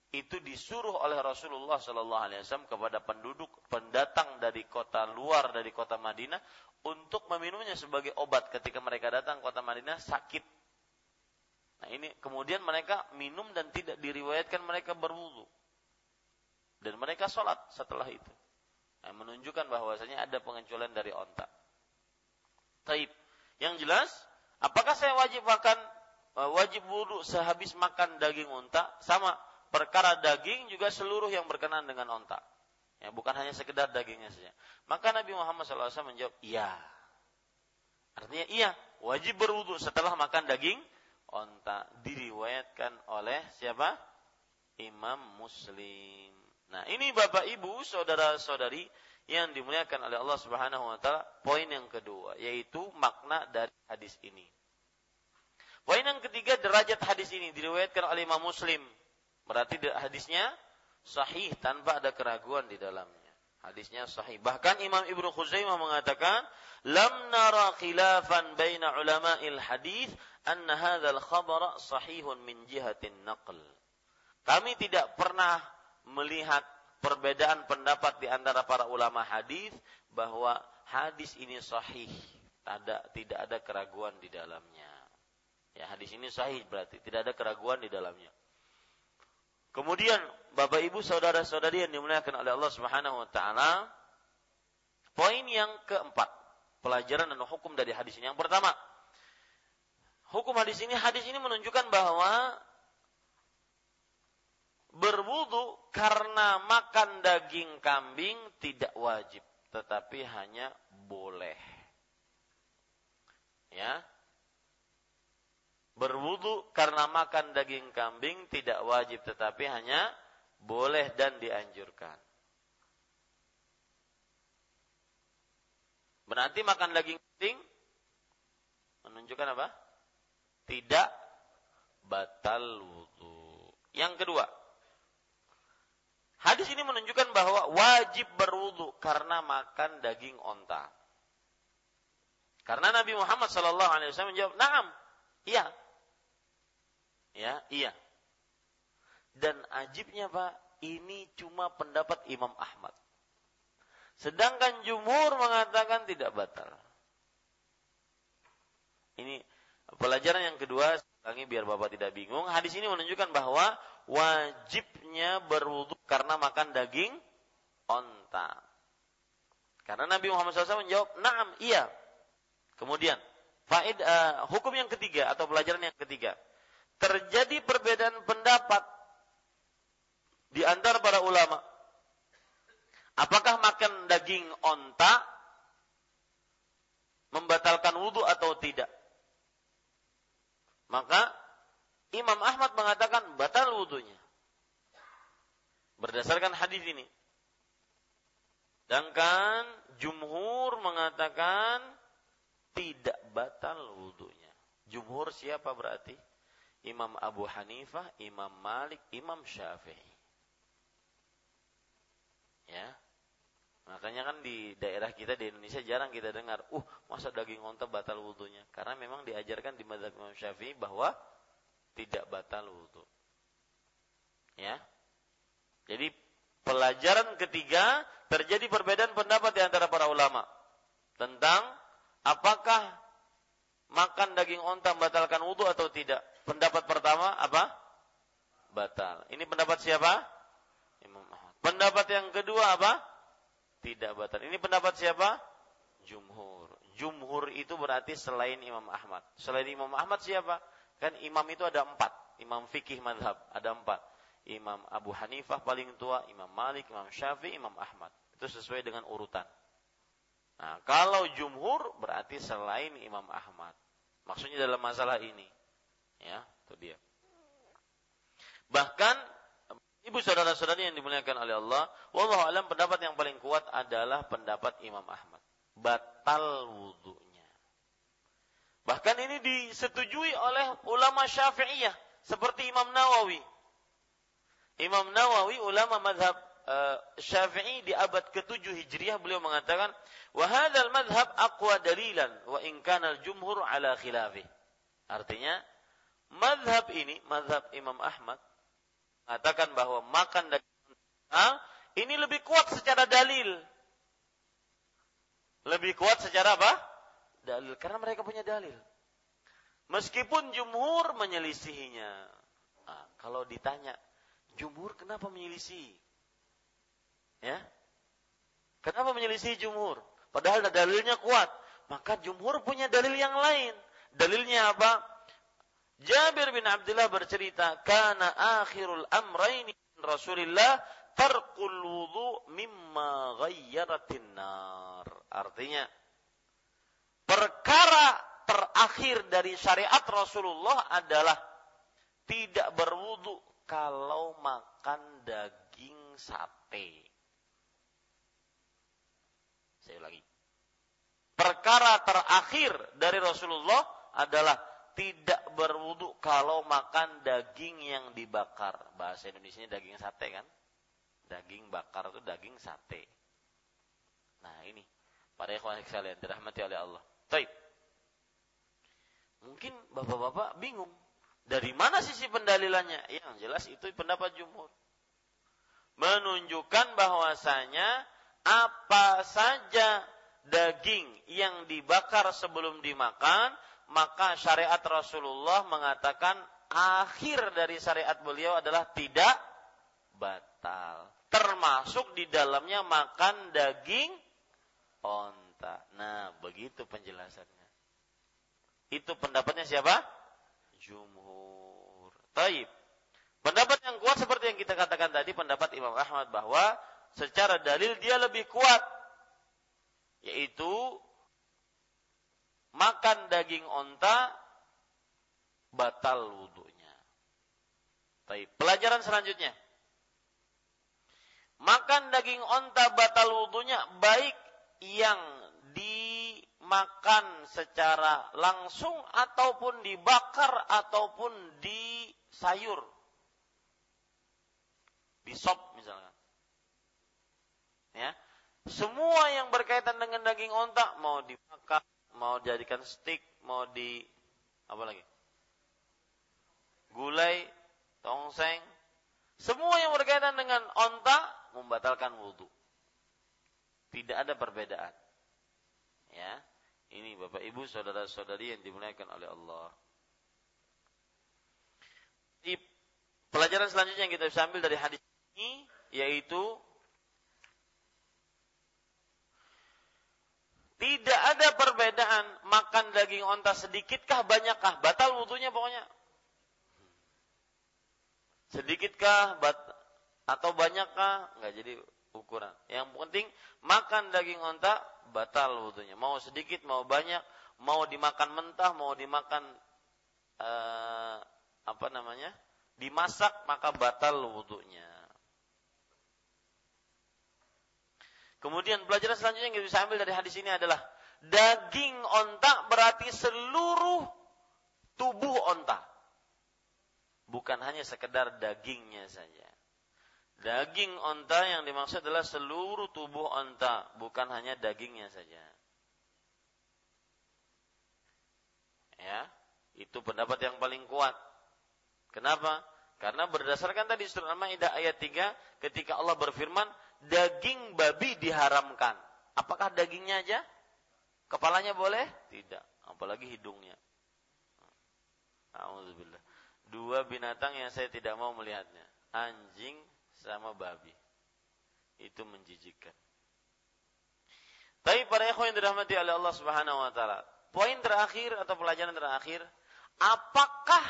Speaker 1: itu disuruh oleh Rasulullah Shallallahu Alaihi Wasallam kepada penduduk pendatang dari kota luar dari kota Madinah untuk meminumnya sebagai obat ketika mereka datang kota Madinah sakit Nah ini kemudian mereka minum dan tidak diriwayatkan mereka berwudu. Dan mereka sholat setelah itu. Nah, menunjukkan bahwasanya ada pengecualian dari onta. Taib. Yang jelas, apakah saya wajib makan wajib wudu sehabis makan daging unta? Sama, perkara daging juga seluruh yang berkenan dengan onta. Ya, bukan hanya sekedar dagingnya saja. Maka Nabi Muhammad SAW menjawab, iya. Artinya iya, wajib berwudu setelah makan daging onta diriwayatkan oleh siapa? Imam Muslim. Nah, ini Bapak Ibu, saudara-saudari yang dimuliakan oleh Allah Subhanahu wa taala, poin yang kedua yaitu makna dari hadis ini. Poin yang ketiga derajat hadis ini diriwayatkan oleh Imam Muslim. Berarti hadisnya sahih tanpa ada keraguan di dalamnya. Hadisnya sahih. Bahkan Imam Ibnu Khuzaimah mengatakan, "Lam nara khilafan baina ulama'il hadis anna hadzal khabara sahihun min jihatin naql. Kami tidak pernah melihat perbedaan pendapat di antara para ulama hadis bahwa hadis ini sahih, ada tidak ada keraguan di dalamnya. Ya, hadis ini sahih berarti tidak ada keraguan di dalamnya. Kemudian Bapak Ibu saudara-saudari yang dimuliakan oleh Allah Subhanahu wa taala, poin yang keempat, pelajaran dan hukum dari hadis ini. Yang pertama, hukum hadis ini, hadis ini menunjukkan bahwa berwudu karena makan daging kambing tidak wajib, tetapi hanya boleh. Ya. Berwudu karena makan daging kambing tidak wajib, tetapi hanya boleh dan dianjurkan. Berarti makan daging kambing menunjukkan apa? tidak batal wudhu. Yang kedua, hadis ini menunjukkan bahwa wajib berwudhu karena makan daging onta. Karena Nabi Muhammad Wasallam menjawab, "Naam, iya, ya, iya." Dan ajibnya pak, ini cuma pendapat Imam Ahmad. Sedangkan jumhur mengatakan tidak batal. Ini Pelajaran yang kedua, lagi biar Bapak tidak bingung, hadis ini menunjukkan bahwa wajibnya berwudu karena makan daging onta. Karena Nabi Muhammad SAW menjawab, "Na'am, iya." Kemudian, faid uh, hukum yang ketiga atau pelajaran yang ketiga. Terjadi perbedaan pendapat di antara para ulama. Apakah makan daging onta membatalkan wudhu atau tidak? Maka Imam Ahmad mengatakan batal wudhunya. Berdasarkan hadis ini. Sedangkan jumhur mengatakan tidak batal wudhunya. Jumhur siapa berarti? Imam Abu Hanifah, Imam Malik, Imam Syafi'i. Ya, Makanya kan di daerah kita di Indonesia jarang kita dengar, uh masa daging onta batal wudhunya. Karena memang diajarkan di mazhab Imam Syafi'i bahwa tidak batal wudhu. Ya. Jadi pelajaran ketiga terjadi perbedaan pendapat di antara para ulama tentang apakah makan daging onta membatalkan wudhu atau tidak. Pendapat pertama apa? Batal. Ini pendapat siapa? Imam Ahmad. Pendapat yang kedua apa? tidak batal. Ini pendapat siapa? Jumhur. Jumhur itu berarti selain Imam Ahmad. Selain Imam Ahmad siapa? Kan imam itu ada empat. Imam fikih madhab ada empat. Imam Abu Hanifah paling tua, Imam Malik, Imam Syafi'i, Imam Ahmad. Itu sesuai dengan urutan. Nah, kalau jumhur berarti selain Imam Ahmad. Maksudnya dalam masalah ini. Ya, itu dia. Bahkan ibu saudara-saudari yang dimuliakan oleh Allah, wallahu alam pendapat yang paling kuat adalah pendapat Imam Ahmad. Batal wudhunya. Bahkan ini disetujui oleh ulama Syafi'iyah seperti Imam Nawawi. Imam Nawawi ulama madhab uh, Syafi'i di abad ke-7 Hijriah beliau mengatakan wa hadzal madhab aqwa dalilan wa in kana al-jumhur ala khilafih. Artinya madhab ini madhab Imam Ahmad mengatakan bahwa makan daging unta ini lebih kuat secara dalil. Lebih kuat secara apa? Dalil karena mereka punya dalil. Meskipun jumhur menyelisihinya. Nah, kalau ditanya, jumhur kenapa menyelisih? Ya? Kenapa menyelisih jumhur? Padahal dalilnya kuat. Maka jumhur punya dalil yang lain. Dalilnya apa? Jabir bin Abdullah bercerita, "Kana akhirul amraini Rasulillah tarqul wudu mimma ghayyaratin nar." Artinya perkara terakhir dari syariat Rasulullah adalah tidak berwudu kalau makan daging sate. Saya lagi. Perkara terakhir dari Rasulullah adalah tidak berwudu kalau makan daging yang dibakar. Bahasa Indonesia daging sate kan? Daging bakar itu daging sate. Nah ini para ikhwan sekalian dirahmati oleh Allah. Taib. Mungkin bapak-bapak bingung. Dari mana sisi pendalilannya? Yang jelas itu pendapat jumhur. Menunjukkan bahwasanya apa saja daging yang dibakar sebelum dimakan maka syariat Rasulullah mengatakan akhir dari syariat beliau adalah tidak batal. Termasuk di dalamnya makan daging onta. Nah, begitu penjelasannya. Itu pendapatnya siapa? Jumhur. Taib. Pendapat yang kuat seperti yang kita katakan tadi, pendapat Imam Ahmad bahwa secara dalil dia lebih kuat. Yaitu makan daging onta batal wudhunya. Tapi pelajaran selanjutnya. Makan daging onta batal wudhunya baik yang dimakan secara langsung ataupun dibakar ataupun di sayur. Di sop misalnya. Ya. Semua yang berkaitan dengan daging onta mau dimakan mau jadikan stick, mau di apa lagi? Gulai, tongseng, semua yang berkaitan dengan onta membatalkan wudhu. Tidak ada perbedaan. Ya, ini Bapak Ibu, saudara-saudari yang dimuliakan oleh Allah. Di pelajaran selanjutnya yang kita bisa ambil dari hadis ini yaitu Tidak ada perbedaan makan daging onta sedikitkah banyakkah batal wudhunya pokoknya. Sedikitkah bat atau banyakkah nggak jadi ukuran. Yang penting makan daging onta batal wudhunya. Mau sedikit mau banyak, mau dimakan mentah, mau dimakan uh, apa namanya? dimasak maka batal wudhunya. Kemudian pelajaran selanjutnya yang bisa ambil dari hadis ini adalah daging onta berarti seluruh tubuh onta. Bukan hanya sekedar dagingnya saja. Daging onta yang dimaksud adalah seluruh tubuh onta, bukan hanya dagingnya saja. Ya, itu pendapat yang paling kuat. Kenapa? Karena berdasarkan tadi surah Al-Maidah ayat 3 ketika Allah berfirman, daging babi diharamkan. Apakah dagingnya aja? Kepalanya boleh? Tidak. Apalagi hidungnya. Alhamdulillah. Dua binatang yang saya tidak mau melihatnya. Anjing sama babi. Itu menjijikkan. Tapi para ikhwan yang dirahmati oleh Allah Subhanahu wa taala, poin terakhir atau pelajaran terakhir, apakah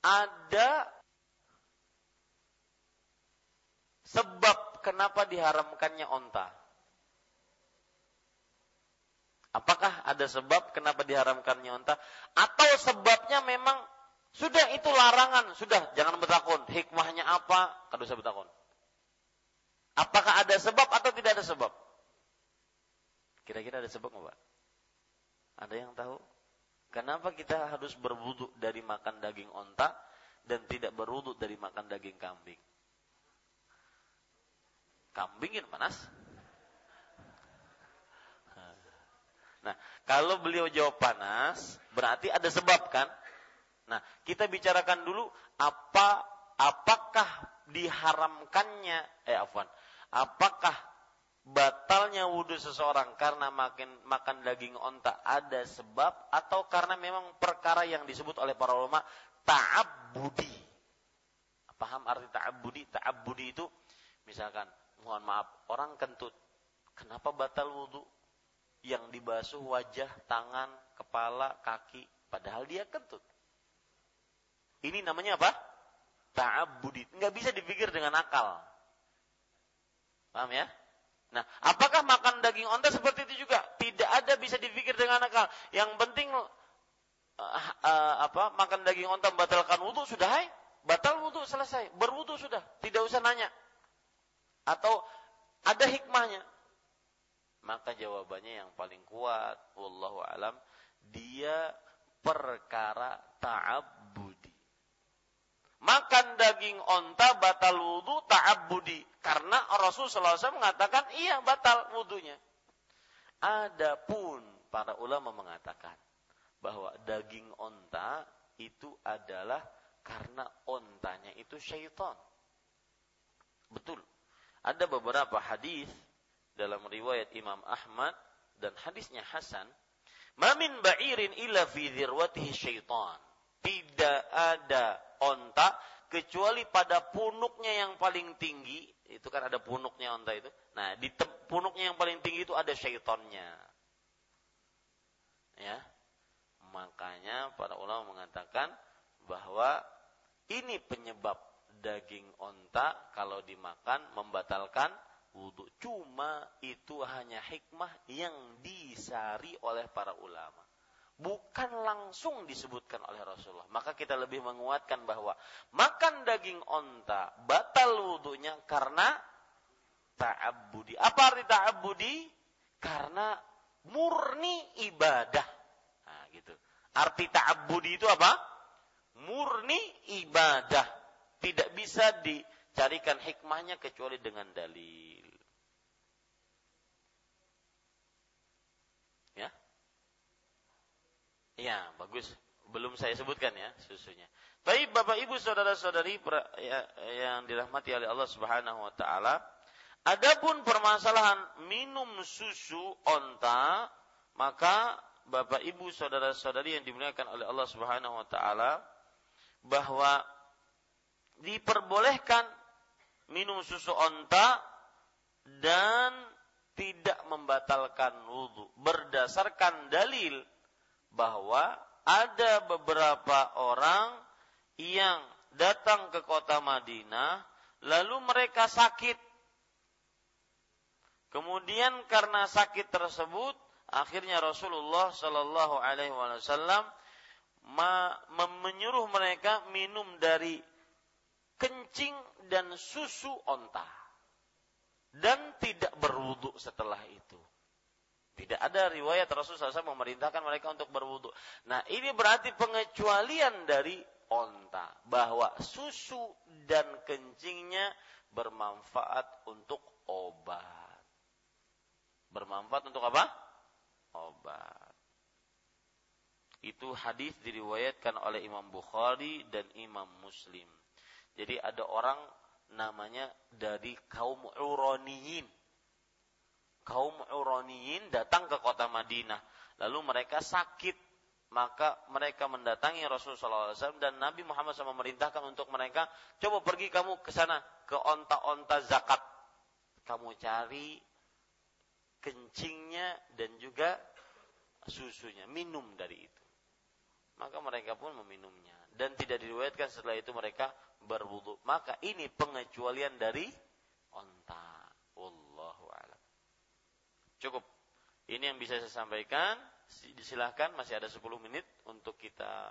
Speaker 1: ada sebab kenapa diharamkannya onta? Apakah ada sebab kenapa diharamkannya onta? Atau sebabnya memang sudah itu larangan, sudah jangan bertakun. Hikmahnya apa? Kada usah bertakun. Apakah ada sebab atau tidak ada sebab? Kira-kira ada sebab nggak, Pak? Ada yang tahu? Kenapa kita harus berwudhu dari makan daging onta dan tidak berwudhu dari makan daging kambing? Kambing yang panas. Nah, kalau beliau jawab panas, berarti ada sebab kan? Nah, kita bicarakan dulu apa apakah diharamkannya eh afwan. Apakah batalnya wudhu seseorang karena makin makan daging onta ada sebab atau karena memang perkara yang disebut oleh para ulama ta'abbudi. Paham arti ta'abbudi? Ta'abbudi itu misalkan mohon maaf orang kentut. Kenapa batal wudhu? Yang dibasuh wajah, tangan, kepala, kaki. Padahal dia kentut. Ini namanya apa? Ta'abbudi. Nggak bisa dipikir dengan akal. Paham ya? Nah, apakah makan daging onta seperti itu juga? Tidak ada bisa dipikir dengan akal. Yang penting uh, uh, apa? Makan daging onta membatalkan wudhu sudah, hai? Batal wudhu selesai. Berwudhu sudah, tidak usah nanya. Atau ada hikmahnya? Maka jawabannya yang paling kuat, wallahu alam, dia perkara ta'abbudi. Makan daging onta batal wudhu ta'abbudi karena Rasul SAW mengatakan iya batal wudhunya. Adapun para ulama mengatakan bahwa daging onta itu adalah karena ontanya itu syaitan. Betul. Ada beberapa hadis dalam riwayat Imam Ahmad dan hadisnya Hasan. Mamin ba'irin illa fi dzirwatihi syaitan. Tidak ada onta kecuali pada punuknya yang paling tinggi itu kan ada punuknya onta itu. Nah, di punuknya yang paling tinggi itu ada syaitonnya. Ya. Makanya para ulama mengatakan bahwa ini penyebab daging onta kalau dimakan membatalkan wudhu. Cuma itu hanya hikmah yang disari oleh para ulama bukan langsung disebutkan oleh Rasulullah. Maka kita lebih menguatkan bahwa makan daging onta batal wudhunya karena ta'abbudi. Apa arti ta'abbudi? Karena murni ibadah. Nah, gitu. Arti ta'abbudi itu apa? Murni ibadah. Tidak bisa dicarikan hikmahnya kecuali dengan dalil. Ya, bagus. Belum saya sebutkan ya susunya. Tapi Bapak Ibu saudara-saudari ya, yang dirahmati oleh Allah Subhanahu wa taala, adapun permasalahan minum susu onta, maka Bapak Ibu saudara-saudari yang dimuliakan oleh Allah Subhanahu wa taala bahwa diperbolehkan minum susu onta dan tidak membatalkan wudhu berdasarkan dalil bahwa ada beberapa orang yang datang ke kota Madinah lalu mereka sakit. Kemudian karena sakit tersebut akhirnya Rasulullah Shallallahu alaihi wasallam menyuruh mereka minum dari kencing dan susu onta dan tidak berwudhu setelah itu. Tidak ada riwayat Rasulullah SAW memerintahkan mereka untuk berwudu. Nah, ini berarti pengecualian dari onta bahwa susu dan kencingnya bermanfaat untuk obat. Bermanfaat untuk apa? Obat. Itu hadis diriwayatkan oleh Imam Bukhari dan Imam Muslim. Jadi ada orang namanya dari kaum Uraniyin kaum Uraniyin datang ke kota Madinah. Lalu mereka sakit. Maka mereka mendatangi Rasulullah SAW dan Nabi Muhammad SAW memerintahkan untuk mereka, coba pergi kamu ke sana, ke onta-onta zakat. Kamu cari kencingnya dan juga susunya, minum dari itu. Maka mereka pun meminumnya dan tidak diriwayatkan setelah itu mereka berwudu. Maka ini pengecualian dari onta. Wallahu a'lam. Cukup. Ini yang bisa saya sampaikan. Disilahkan masih ada 10 menit untuk kita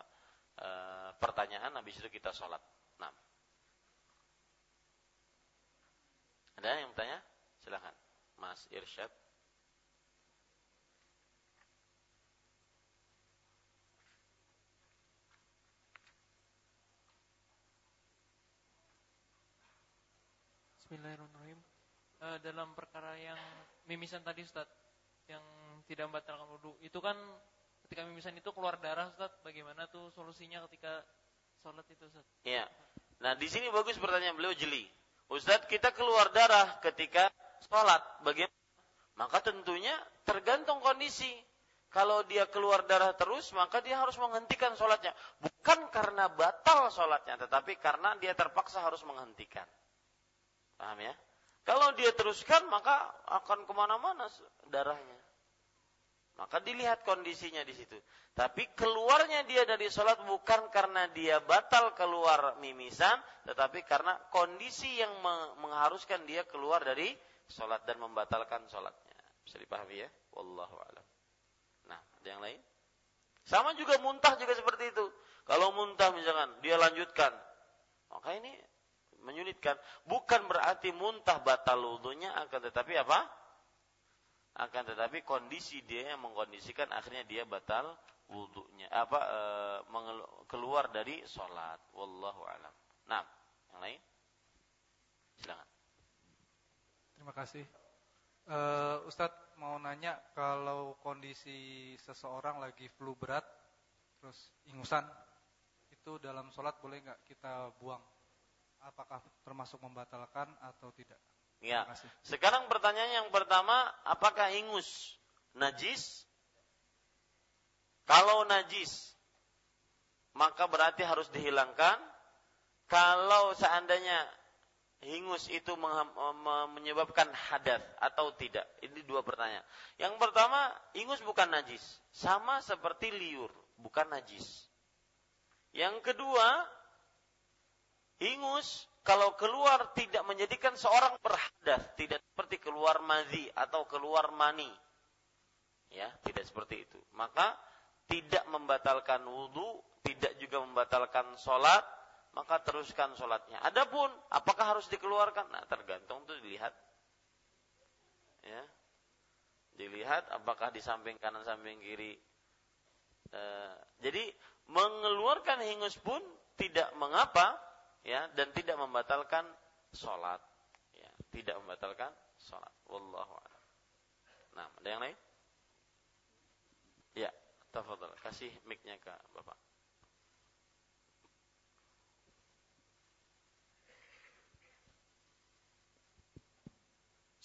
Speaker 1: uh, pertanyaan. Habis itu kita sholat. Nah. Ada yang bertanya? Silahkan. Mas Irsyad.
Speaker 2: Bismillahirrahmanirrahim. Uh, dalam perkara yang mimisan tadi Ustaz, yang tidak membatalkan wudhu, itu kan ketika mimisan itu keluar darah Ustaz, bagaimana tuh solusinya ketika sholat itu Ustaz?
Speaker 1: Iya. Nah di sini bagus pertanyaan beliau jeli. Ustaz kita keluar darah ketika sholat, bagaimana? Maka tentunya tergantung kondisi. Kalau dia keluar darah terus, maka dia harus menghentikan sholatnya. Bukan karena batal sholatnya, tetapi karena dia terpaksa harus menghentikan. Paham ya? Kalau dia teruskan maka akan ke mana-mana darahnya. Maka dilihat kondisinya di situ. Tapi keluarnya dia dari sholat bukan karena dia batal keluar mimisan, tetapi karena kondisi yang mengharuskan dia keluar dari sholat dan membatalkan sholatnya. Bisa dipahami ya? Wallahu a'lam. Nah, ada yang lain? Sama juga muntah juga seperti itu. Kalau muntah misalkan dia lanjutkan, maka ini menyulitkan. Bukan berarti muntah batal wudhunya, akan tetapi apa? Akan tetapi kondisi dia yang mengkondisikan akhirnya dia batal wudhunya. Apa e, keluar dari sholat. Wallahu alam. Nah, yang lain? Silakan.
Speaker 3: Terima kasih. Uh, Ustadz mau nanya kalau kondisi seseorang lagi flu berat, terus ingusan, itu dalam sholat boleh nggak kita buang? Apakah termasuk membatalkan atau tidak?
Speaker 1: Ya. Sekarang pertanyaan yang pertama, apakah ingus najis? Kalau najis, maka berarti harus dihilangkan. Kalau seandainya hingus itu menyebabkan hadas atau tidak? Ini dua pertanyaan. Yang pertama, ingus bukan najis, sama seperti liur, bukan najis. Yang kedua, Ingus kalau keluar tidak menjadikan seorang berhadas, tidak seperti keluar mazi atau keluar mani. Ya, tidak seperti itu. Maka tidak membatalkan wudhu, tidak juga membatalkan sholat, maka teruskan sholatnya. Adapun apakah harus dikeluarkan? Nah, tergantung itu dilihat. Ya, dilihat apakah di samping kanan samping kiri. E, jadi mengeluarkan hingus pun tidak mengapa ya dan tidak membatalkan sholat ya tidak membatalkan sholat wallahu a'lam nah ada yang lain ya tafadhal kasih mic-nya ke Bapak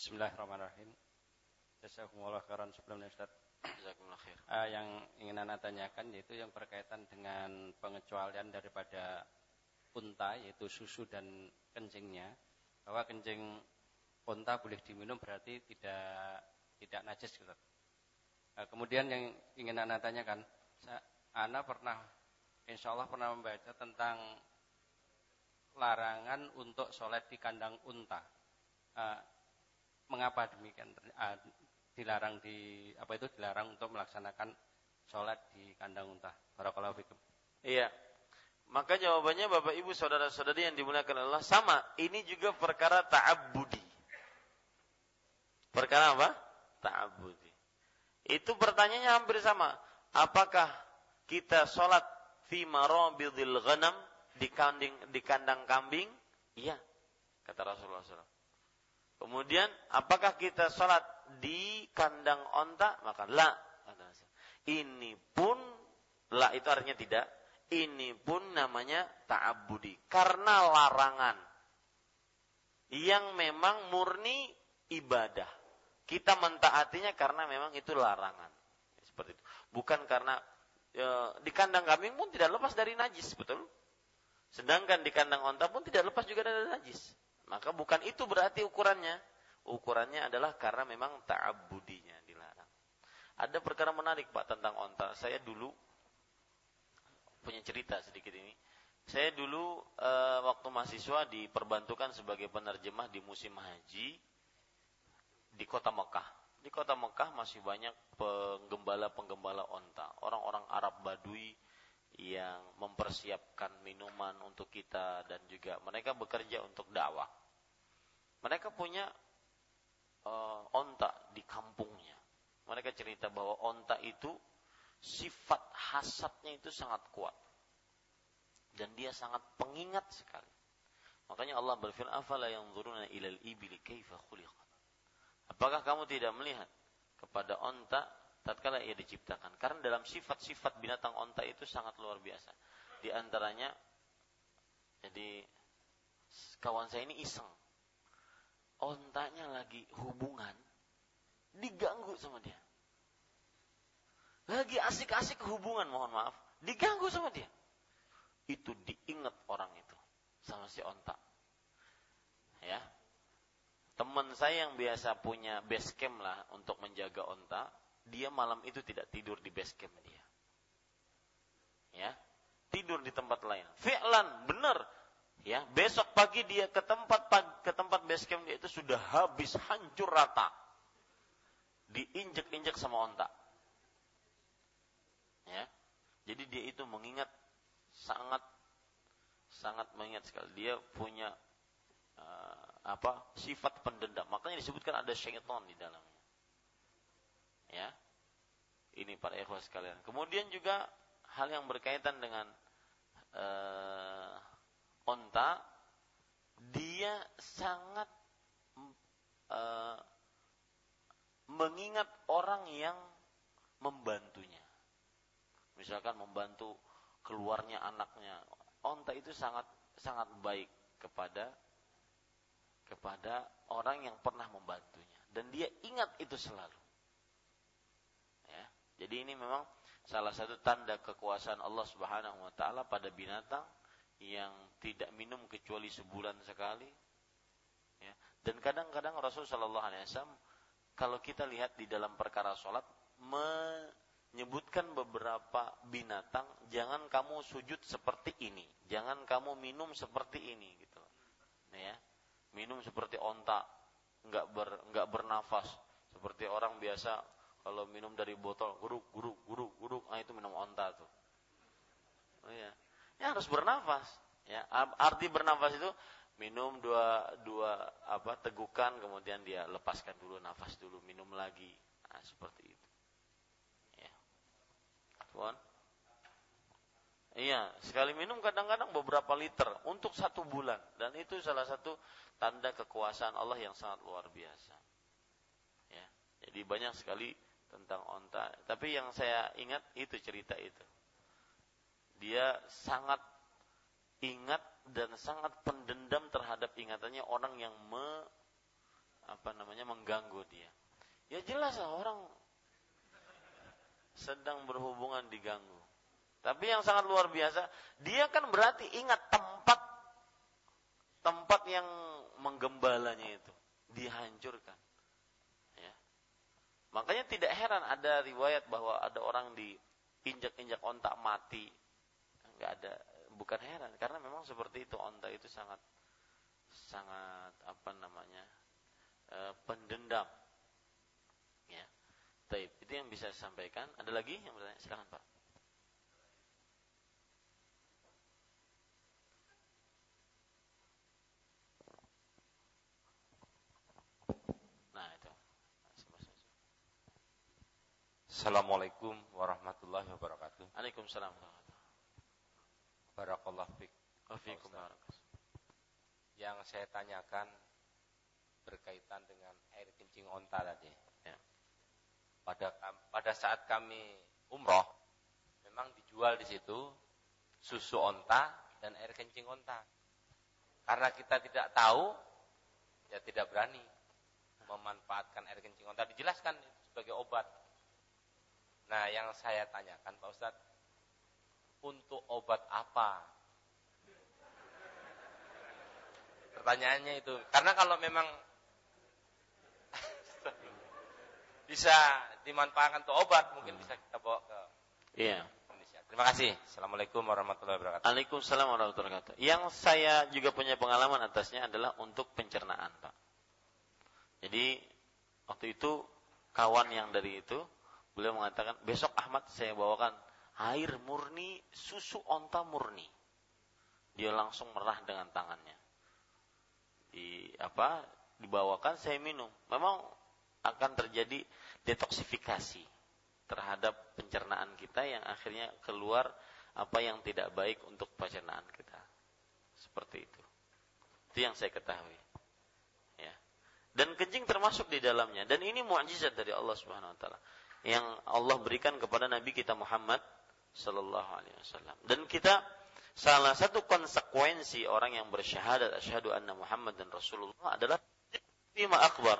Speaker 4: Bismillahirrahmanirrahim. Jazakumullah khairan sebelumnya Ustaz. Jazakumullah khair. Uh, yang ingin Anda tanyakan yaitu yang berkaitan dengan pengecualian daripada unta yaitu susu dan kencingnya bahwa kencing unta boleh diminum berarti tidak tidak najis gitu. Nah, kemudian yang ingin anda tanyakan, Ana pernah, insya Allah pernah membaca tentang larangan untuk sholat di kandang unta. Uh, mengapa demikian? Uh, dilarang di apa itu dilarang untuk melaksanakan sholat di kandang unta. Barakallahu fikum.
Speaker 1: Iya, maka jawabannya Bapak Ibu saudara-saudari yang dimuliakan Allah sama. Ini juga perkara ta'abbudi. Perkara apa? Ta'abbudi. Itu pertanyaannya hampir sama. Apakah kita sholat fi marabidil ghanam di kandang, di kandang kambing? Iya, kata Rasulullah SAW. Kemudian, apakah kita sholat di kandang onta? Maka la. Ini pun, la itu artinya tidak ini pun namanya ta'abudi karena larangan yang memang murni ibadah. Kita mentaatinya karena memang itu larangan. Seperti itu. Bukan karena e, di kandang kambing pun tidak lepas dari najis, betul? Sedangkan di kandang onta pun tidak lepas juga dari najis. Maka bukan itu berarti ukurannya. ukurannya adalah karena memang ta'abudinya dilarang. Ada perkara menarik Pak tentang onta. Saya dulu punya cerita sedikit ini. Saya dulu e, waktu mahasiswa diperbantukan sebagai penerjemah di musim haji di kota Mekah. Di kota Mekah masih banyak penggembala-penggembala onta, orang-orang Arab Badui yang mempersiapkan minuman untuk kita dan juga mereka bekerja untuk dakwah. Mereka punya uh, onta di kampungnya. Mereka cerita bahwa onta itu sifat hasadnya itu sangat kuat. Dan dia sangat pengingat sekali. Makanya Allah berfirman, "Afala yanzuruna ilal ibili kaifa khuliqat?" Apakah kamu tidak melihat kepada onta tatkala ia diciptakan? Karena dalam sifat-sifat binatang onta itu sangat luar biasa. Di antaranya jadi kawan saya ini iseng ontanya lagi hubungan, diganggu sama dia. Lagi asik-asik hubungan, mohon maaf, diganggu sama dia. Itu diingat orang itu sama si onta. Ya. Teman saya yang biasa punya base camp lah untuk menjaga onta, dia malam itu tidak tidur di base camp dia. Ya. Tidur di tempat lain. Fi'lan, benar Ya, besok pagi dia ke tempat ke tempat base camp dia itu sudah habis hancur rata. Diinjek-injek sama onta. Ya. Jadi dia itu mengingat sangat sangat mengingat sekali. Dia punya uh, apa? sifat pendendam. Makanya disebutkan ada syaitan di dalamnya. Ya. Ini para ikhwas sekalian. Kemudian juga hal yang berkaitan dengan uh, onta dia sangat uh, mengingat orang yang membantunya. Misalkan membantu keluarnya anaknya. Onta itu sangat sangat baik kepada kepada orang yang pernah membantunya dan dia ingat itu selalu. Ya. Jadi ini memang salah satu tanda kekuasaan Allah Subhanahu wa taala pada binatang yang tidak minum kecuali sebulan sekali. Ya. Dan kadang-kadang Rasul Shallallahu Alaihi Wasallam kalau kita lihat di dalam perkara sholat menyebutkan beberapa binatang, jangan kamu sujud seperti ini, jangan kamu minum seperti ini, gitu. Ya, minum seperti onta, nggak ber nggak bernafas, seperti orang biasa kalau minum dari botol, guruk guruk guruk guruk, ah itu minum onta tuh. Oh, ya ya harus bernafas. Ya, arti bernafas itu minum dua dua apa tegukan kemudian dia lepaskan dulu nafas dulu minum lagi. Nah, seperti itu iya sekali minum kadang-kadang beberapa liter untuk satu bulan. Dan itu salah satu tanda kekuasaan Allah yang sangat luar biasa. Ya jadi banyak sekali tentang onta. Tapi yang saya ingat itu cerita itu. Dia sangat ingat dan sangat pendendam terhadap ingatannya orang yang me, apa namanya mengganggu dia. Ya jelas lah orang sedang berhubungan diganggu. Tapi yang sangat luar biasa, dia kan berarti ingat tempat tempat yang menggembalanya itu dihancurkan. Ya. Makanya tidak heran ada riwayat bahwa ada orang diinjak-injak ontak mati nggak ada bukan heran karena memang seperti itu onta itu sangat sangat apa namanya e, pendendam Taib. Itu yang bisa saya sampaikan. Ada lagi yang bertanya? Silakan pak. Nah itu.
Speaker 5: Assalamualaikum warahmatullahi wabarakatuh.
Speaker 1: Waalaikumsalam
Speaker 5: Barakallah fik. Yang saya tanyakan berkaitan dengan air kencing onta tadi. Pada pada saat kami umroh, memang dijual di situ susu onta dan air kencing onta. Karena kita tidak tahu, ya tidak berani memanfaatkan air kencing onta. Dijelaskan sebagai obat. Nah, yang saya tanyakan Pak Ustadz, untuk obat apa? Pertanyaannya itu. Karena kalau memang bisa dimanfaatkan untuk obat, mungkin bisa kita bawa ke
Speaker 1: Iya.
Speaker 5: Indonesia. Terima kasih. Assalamualaikum warahmatullahi wabarakatuh.
Speaker 1: Waalaikumsalam warahmatullahi wabarakatuh. Yang saya juga punya pengalaman atasnya adalah untuk pencernaan, Pak. Jadi waktu itu kawan yang dari itu beliau mengatakan besok Ahmad saya bawakan air murni susu onta murni. Dia langsung merah dengan tangannya. Di apa? Dibawakan saya minum. Memang akan terjadi detoksifikasi terhadap pencernaan kita yang akhirnya keluar apa yang tidak baik untuk pencernaan kita. Seperti itu. Itu yang saya ketahui. Ya. Dan kencing termasuk di dalamnya dan ini mukjizat dari Allah Subhanahu wa taala yang Allah berikan kepada Nabi kita Muhammad sallallahu alaihi wasallam. Dan kita salah satu konsekuensi orang yang bersyahadat asyhadu anna Muhammad dan Rasulullah adalah lima akbar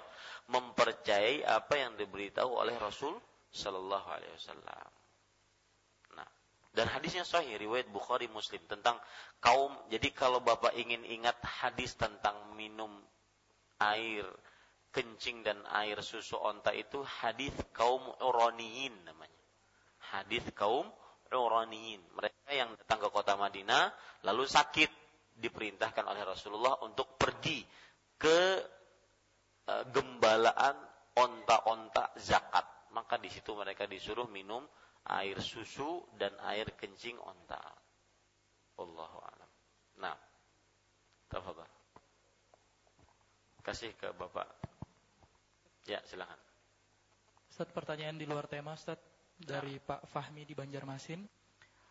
Speaker 1: mempercayai apa yang diberitahu oleh Rasul Sallallahu Alaihi Wasallam. Nah, dan hadisnya sahih riwayat Bukhari Muslim tentang kaum. Jadi kalau bapak ingin ingat hadis tentang minum air kencing dan air susu onta itu hadis kaum Uraniyin namanya. Hadis kaum Uraniyin. Mereka yang datang ke kota Madinah lalu sakit diperintahkan oleh Rasulullah untuk pergi ke gembalaan onta-onta zakat maka di situ mereka disuruh minum air susu dan air kencing onta. Allahu a'lam. Nah, tafadhal. Kasih ke Bapak. Ya, silakan.
Speaker 6: Ustaz, pertanyaan di luar tema, Ustaz, dari nah. Pak Fahmi di Banjarmasin.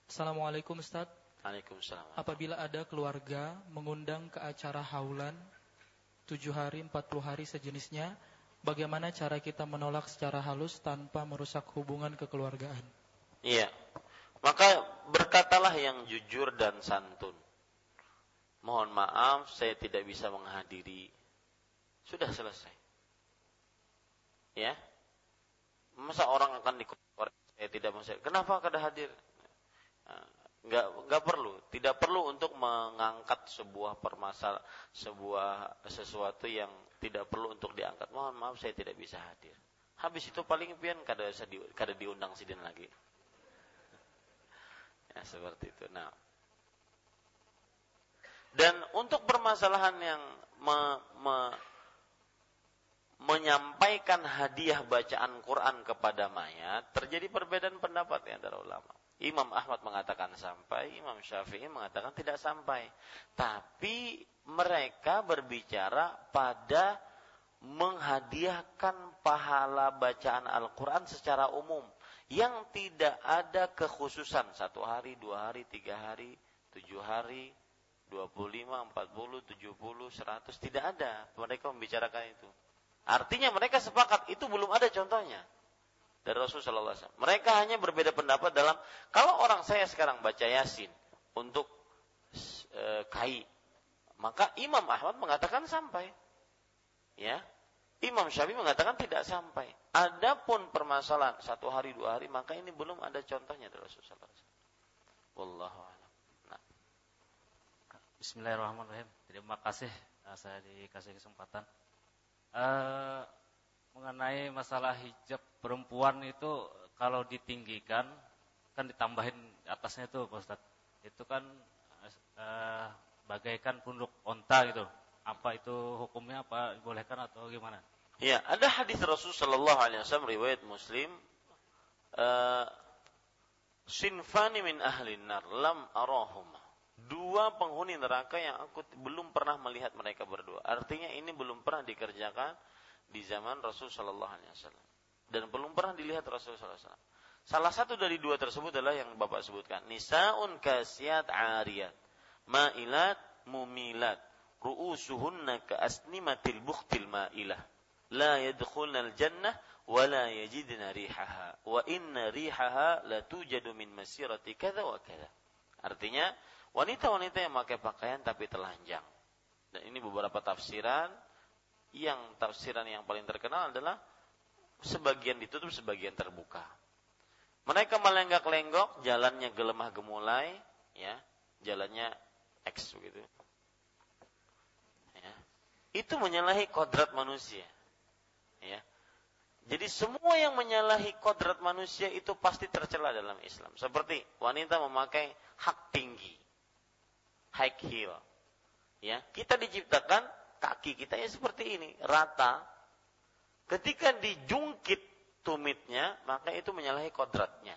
Speaker 6: Assalamualaikum, Ustaz.
Speaker 1: Waalaikumsalam.
Speaker 6: Apabila ada keluarga mengundang ke acara haulan tujuh hari, empat puluh hari sejenisnya, bagaimana cara kita menolak secara halus tanpa merusak hubungan kekeluargaan?
Speaker 1: Iya. Maka berkatalah yang jujur dan santun. Mohon maaf saya tidak bisa menghadiri. Sudah selesai. Ya. Masa orang akan dikorek saya tidak bisa. Kenapa kada hadir? Enggak nah, enggak perlu, tidak perlu untuk mengangkat sebuah permasalahan sebuah sesuatu yang tidak perlu untuk diangkat. Mohon maaf saya tidak bisa hadir. Habis itu paling pian kada di, kada diundang sidin lagi. Ya seperti itu. Nah. Dan untuk permasalahan yang me, me, menyampaikan hadiah bacaan Quran kepada mayat, terjadi perbedaan pendapat di antara ulama. Imam Ahmad mengatakan sampai, Imam Syafi'i mengatakan tidak sampai. Tapi mereka berbicara pada menghadiahkan pahala bacaan Al-Quran secara umum yang tidak ada kekhususan. Satu hari, dua hari, tiga hari, tujuh hari, dua puluh lima, empat puluh, tujuh puluh, seratus. Tidak ada. Mereka membicarakan itu. Artinya mereka sepakat. Itu belum ada contohnya dari Rasulullah SAW. Mereka hanya berbeda pendapat dalam kalau orang saya sekarang baca Yasin untuk e, kai, maka Imam Ahmad mengatakan sampai. Ya, Imam Syafi'i mengatakan tidak sampai. Adapun permasalahan satu hari dua hari, maka ini belum ada contohnya dari Rasulullah SAW. Wallahu a'lam. Nah.
Speaker 4: Bismillahirrahmanirrahim. Terima kasih eh, saya dikasih kesempatan. Uh, mengenai masalah hijab perempuan itu kalau ditinggikan kan ditambahin atasnya itu Pak Ustaz. Itu kan uh, bagaikan punduk onta gitu. Apa itu hukumnya apa bolehkan atau gimana?
Speaker 1: Ya, ada hadis Rasul sallallahu alaihi wasallam riwayat Muslim uh, sinfani min ahli nar lam arahuma. Dua penghuni neraka yang aku belum pernah melihat mereka berdua. Artinya ini belum pernah dikerjakan di zaman Rasul Shallallahu Alaihi Wasallam dan belum pernah dilihat Rasul Shallallahu Alaihi Wasallam. Salah satu dari dua tersebut adalah yang Bapak sebutkan. Nisaun kasiat ariyat, ma'ilat mumilat, ru'usuhunna ka'asnimatil bukhtil ma'ilah. La yadkhulna al-jannah wa la yajidna rihaha. Wa inna rihaha la tujadu min masirati kada wa kada. Artinya, wanita-wanita yang memakai pakaian tapi telanjang. Dan ini beberapa tafsiran yang tafsiran yang paling terkenal adalah sebagian ditutup, sebagian terbuka. Mereka melenggak-lenggok, jalannya gelemah gemulai, ya, jalannya X begitu. Ya. Itu menyalahi kodrat manusia. Ya. Jadi semua yang menyalahi kodrat manusia itu pasti tercela dalam Islam. Seperti wanita memakai hak tinggi, high heel. Ya, kita diciptakan kaki kita ya seperti ini, rata. Ketika dijungkit tumitnya, maka itu menyalahi kodratnya.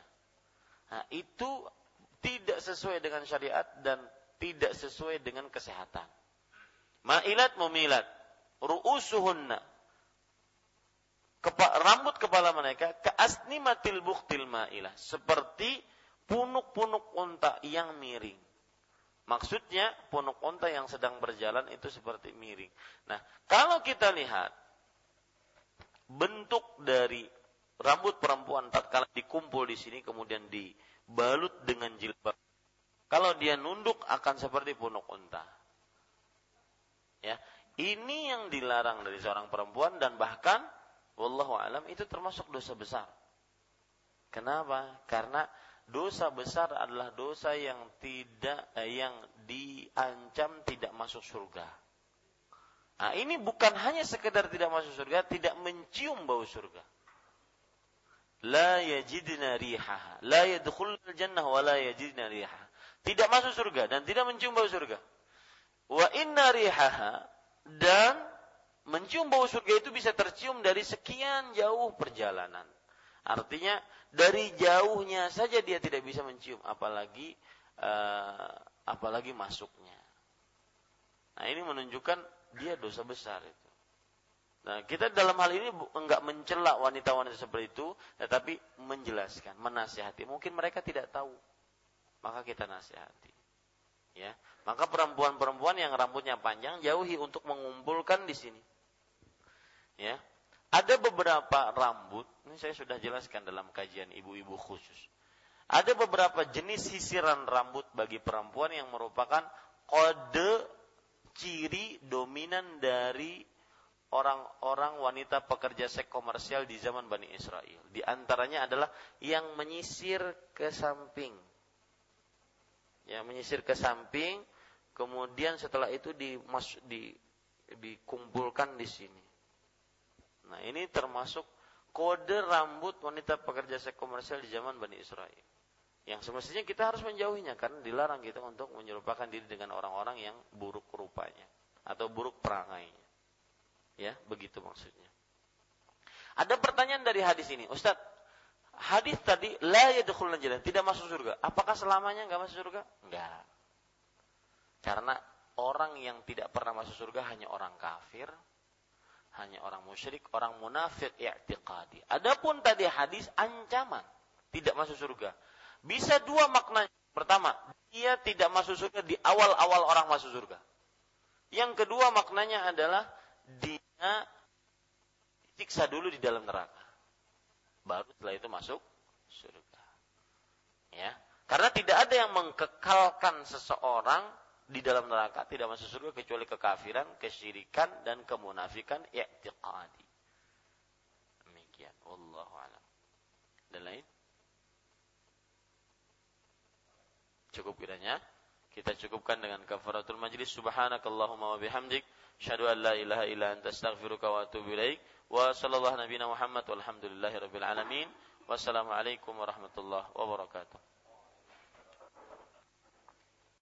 Speaker 1: Nah, itu tidak sesuai dengan syariat dan tidak sesuai dengan kesehatan. Ma'ilat mumilat, ru'usuhunna, Kepa, rambut kepala mereka keasnimatil buktil ma'ilah. Seperti punuk-punuk unta yang miring. Maksudnya punuk unta yang sedang berjalan itu seperti miring. Nah, kalau kita lihat bentuk dari rambut perempuan tatkala dikumpul di sini kemudian dibalut dengan jilbab. Kalau dia nunduk akan seperti punuk unta. Ya, ini yang dilarang dari seorang perempuan dan bahkan wallahu alam itu termasuk dosa besar. Kenapa? Karena dosa besar adalah dosa yang tidak eh, yang diancam tidak masuk surga. Nah, ini bukan hanya sekedar tidak masuk surga, tidak mencium bau surga. La yajidna rihaha, la yadkhulul jannah wa la yajidna rihaha. Tidak masuk surga dan tidak mencium bau surga. Wa inna rihaha dan mencium bau surga itu bisa tercium dari sekian jauh perjalanan. Artinya dari jauhnya saja dia tidak bisa mencium, apalagi uh, apalagi masuknya. Nah ini menunjukkan dia dosa besar itu. Nah kita dalam hal ini enggak mencela wanita-wanita seperti itu, tetapi menjelaskan, menasihati. Mungkin mereka tidak tahu, maka kita nasihati. Ya, maka perempuan-perempuan yang rambutnya panjang jauhi untuk mengumpulkan di sini Ya. Ada beberapa rambut, ini saya sudah jelaskan dalam kajian ibu-ibu khusus. Ada beberapa jenis sisiran rambut bagi perempuan yang merupakan kode ciri dominan dari orang-orang wanita pekerja seks komersial di zaman Bani Israel. Di antaranya adalah yang menyisir ke samping. Yang menyisir ke samping, kemudian setelah itu dimas, di, dikumpulkan di sini. Nah, ini termasuk kode rambut wanita pekerja seks komersial di zaman Bani Israel. Yang semestinya kita harus menjauhinya karena dilarang kita untuk menyerupakan diri dengan orang-orang yang buruk rupanya atau buruk perangainya. Ya, begitu maksudnya. Ada pertanyaan dari hadis ini, Ustadz. Hadis tadi la yadkhulun jannah, tidak masuk surga. Apakah selamanya enggak masuk surga? Enggak. Karena orang yang tidak pernah masuk surga hanya orang kafir, hanya orang musyrik, orang munafik i'tiqadi. Adapun tadi hadis ancaman tidak masuk surga. Bisa dua makna. Pertama, dia tidak masuk surga di awal-awal orang masuk surga. Yang kedua maknanya adalah dia siksa dulu di dalam neraka. Baru setelah itu masuk surga. Ya. Karena tidak ada yang mengkekalkan seseorang di dalam neraka tidak masuk surga kecuali kekafiran, kesyirikan dan kemunafikan i'tiqadi. Demikian. Wallahu a'lam. Dan lain? Cukup kiranya kita cukupkan dengan kafaratul majlis subhanakallahumma wa bihamdik syadu an la ilaha illa anta astaghfiruka wa atubu ilaik wa sallallahu nabiyana Muhammad walhamdulillahi rabbil alamin wassalamu alaikum warahmatullahi wabarakatuh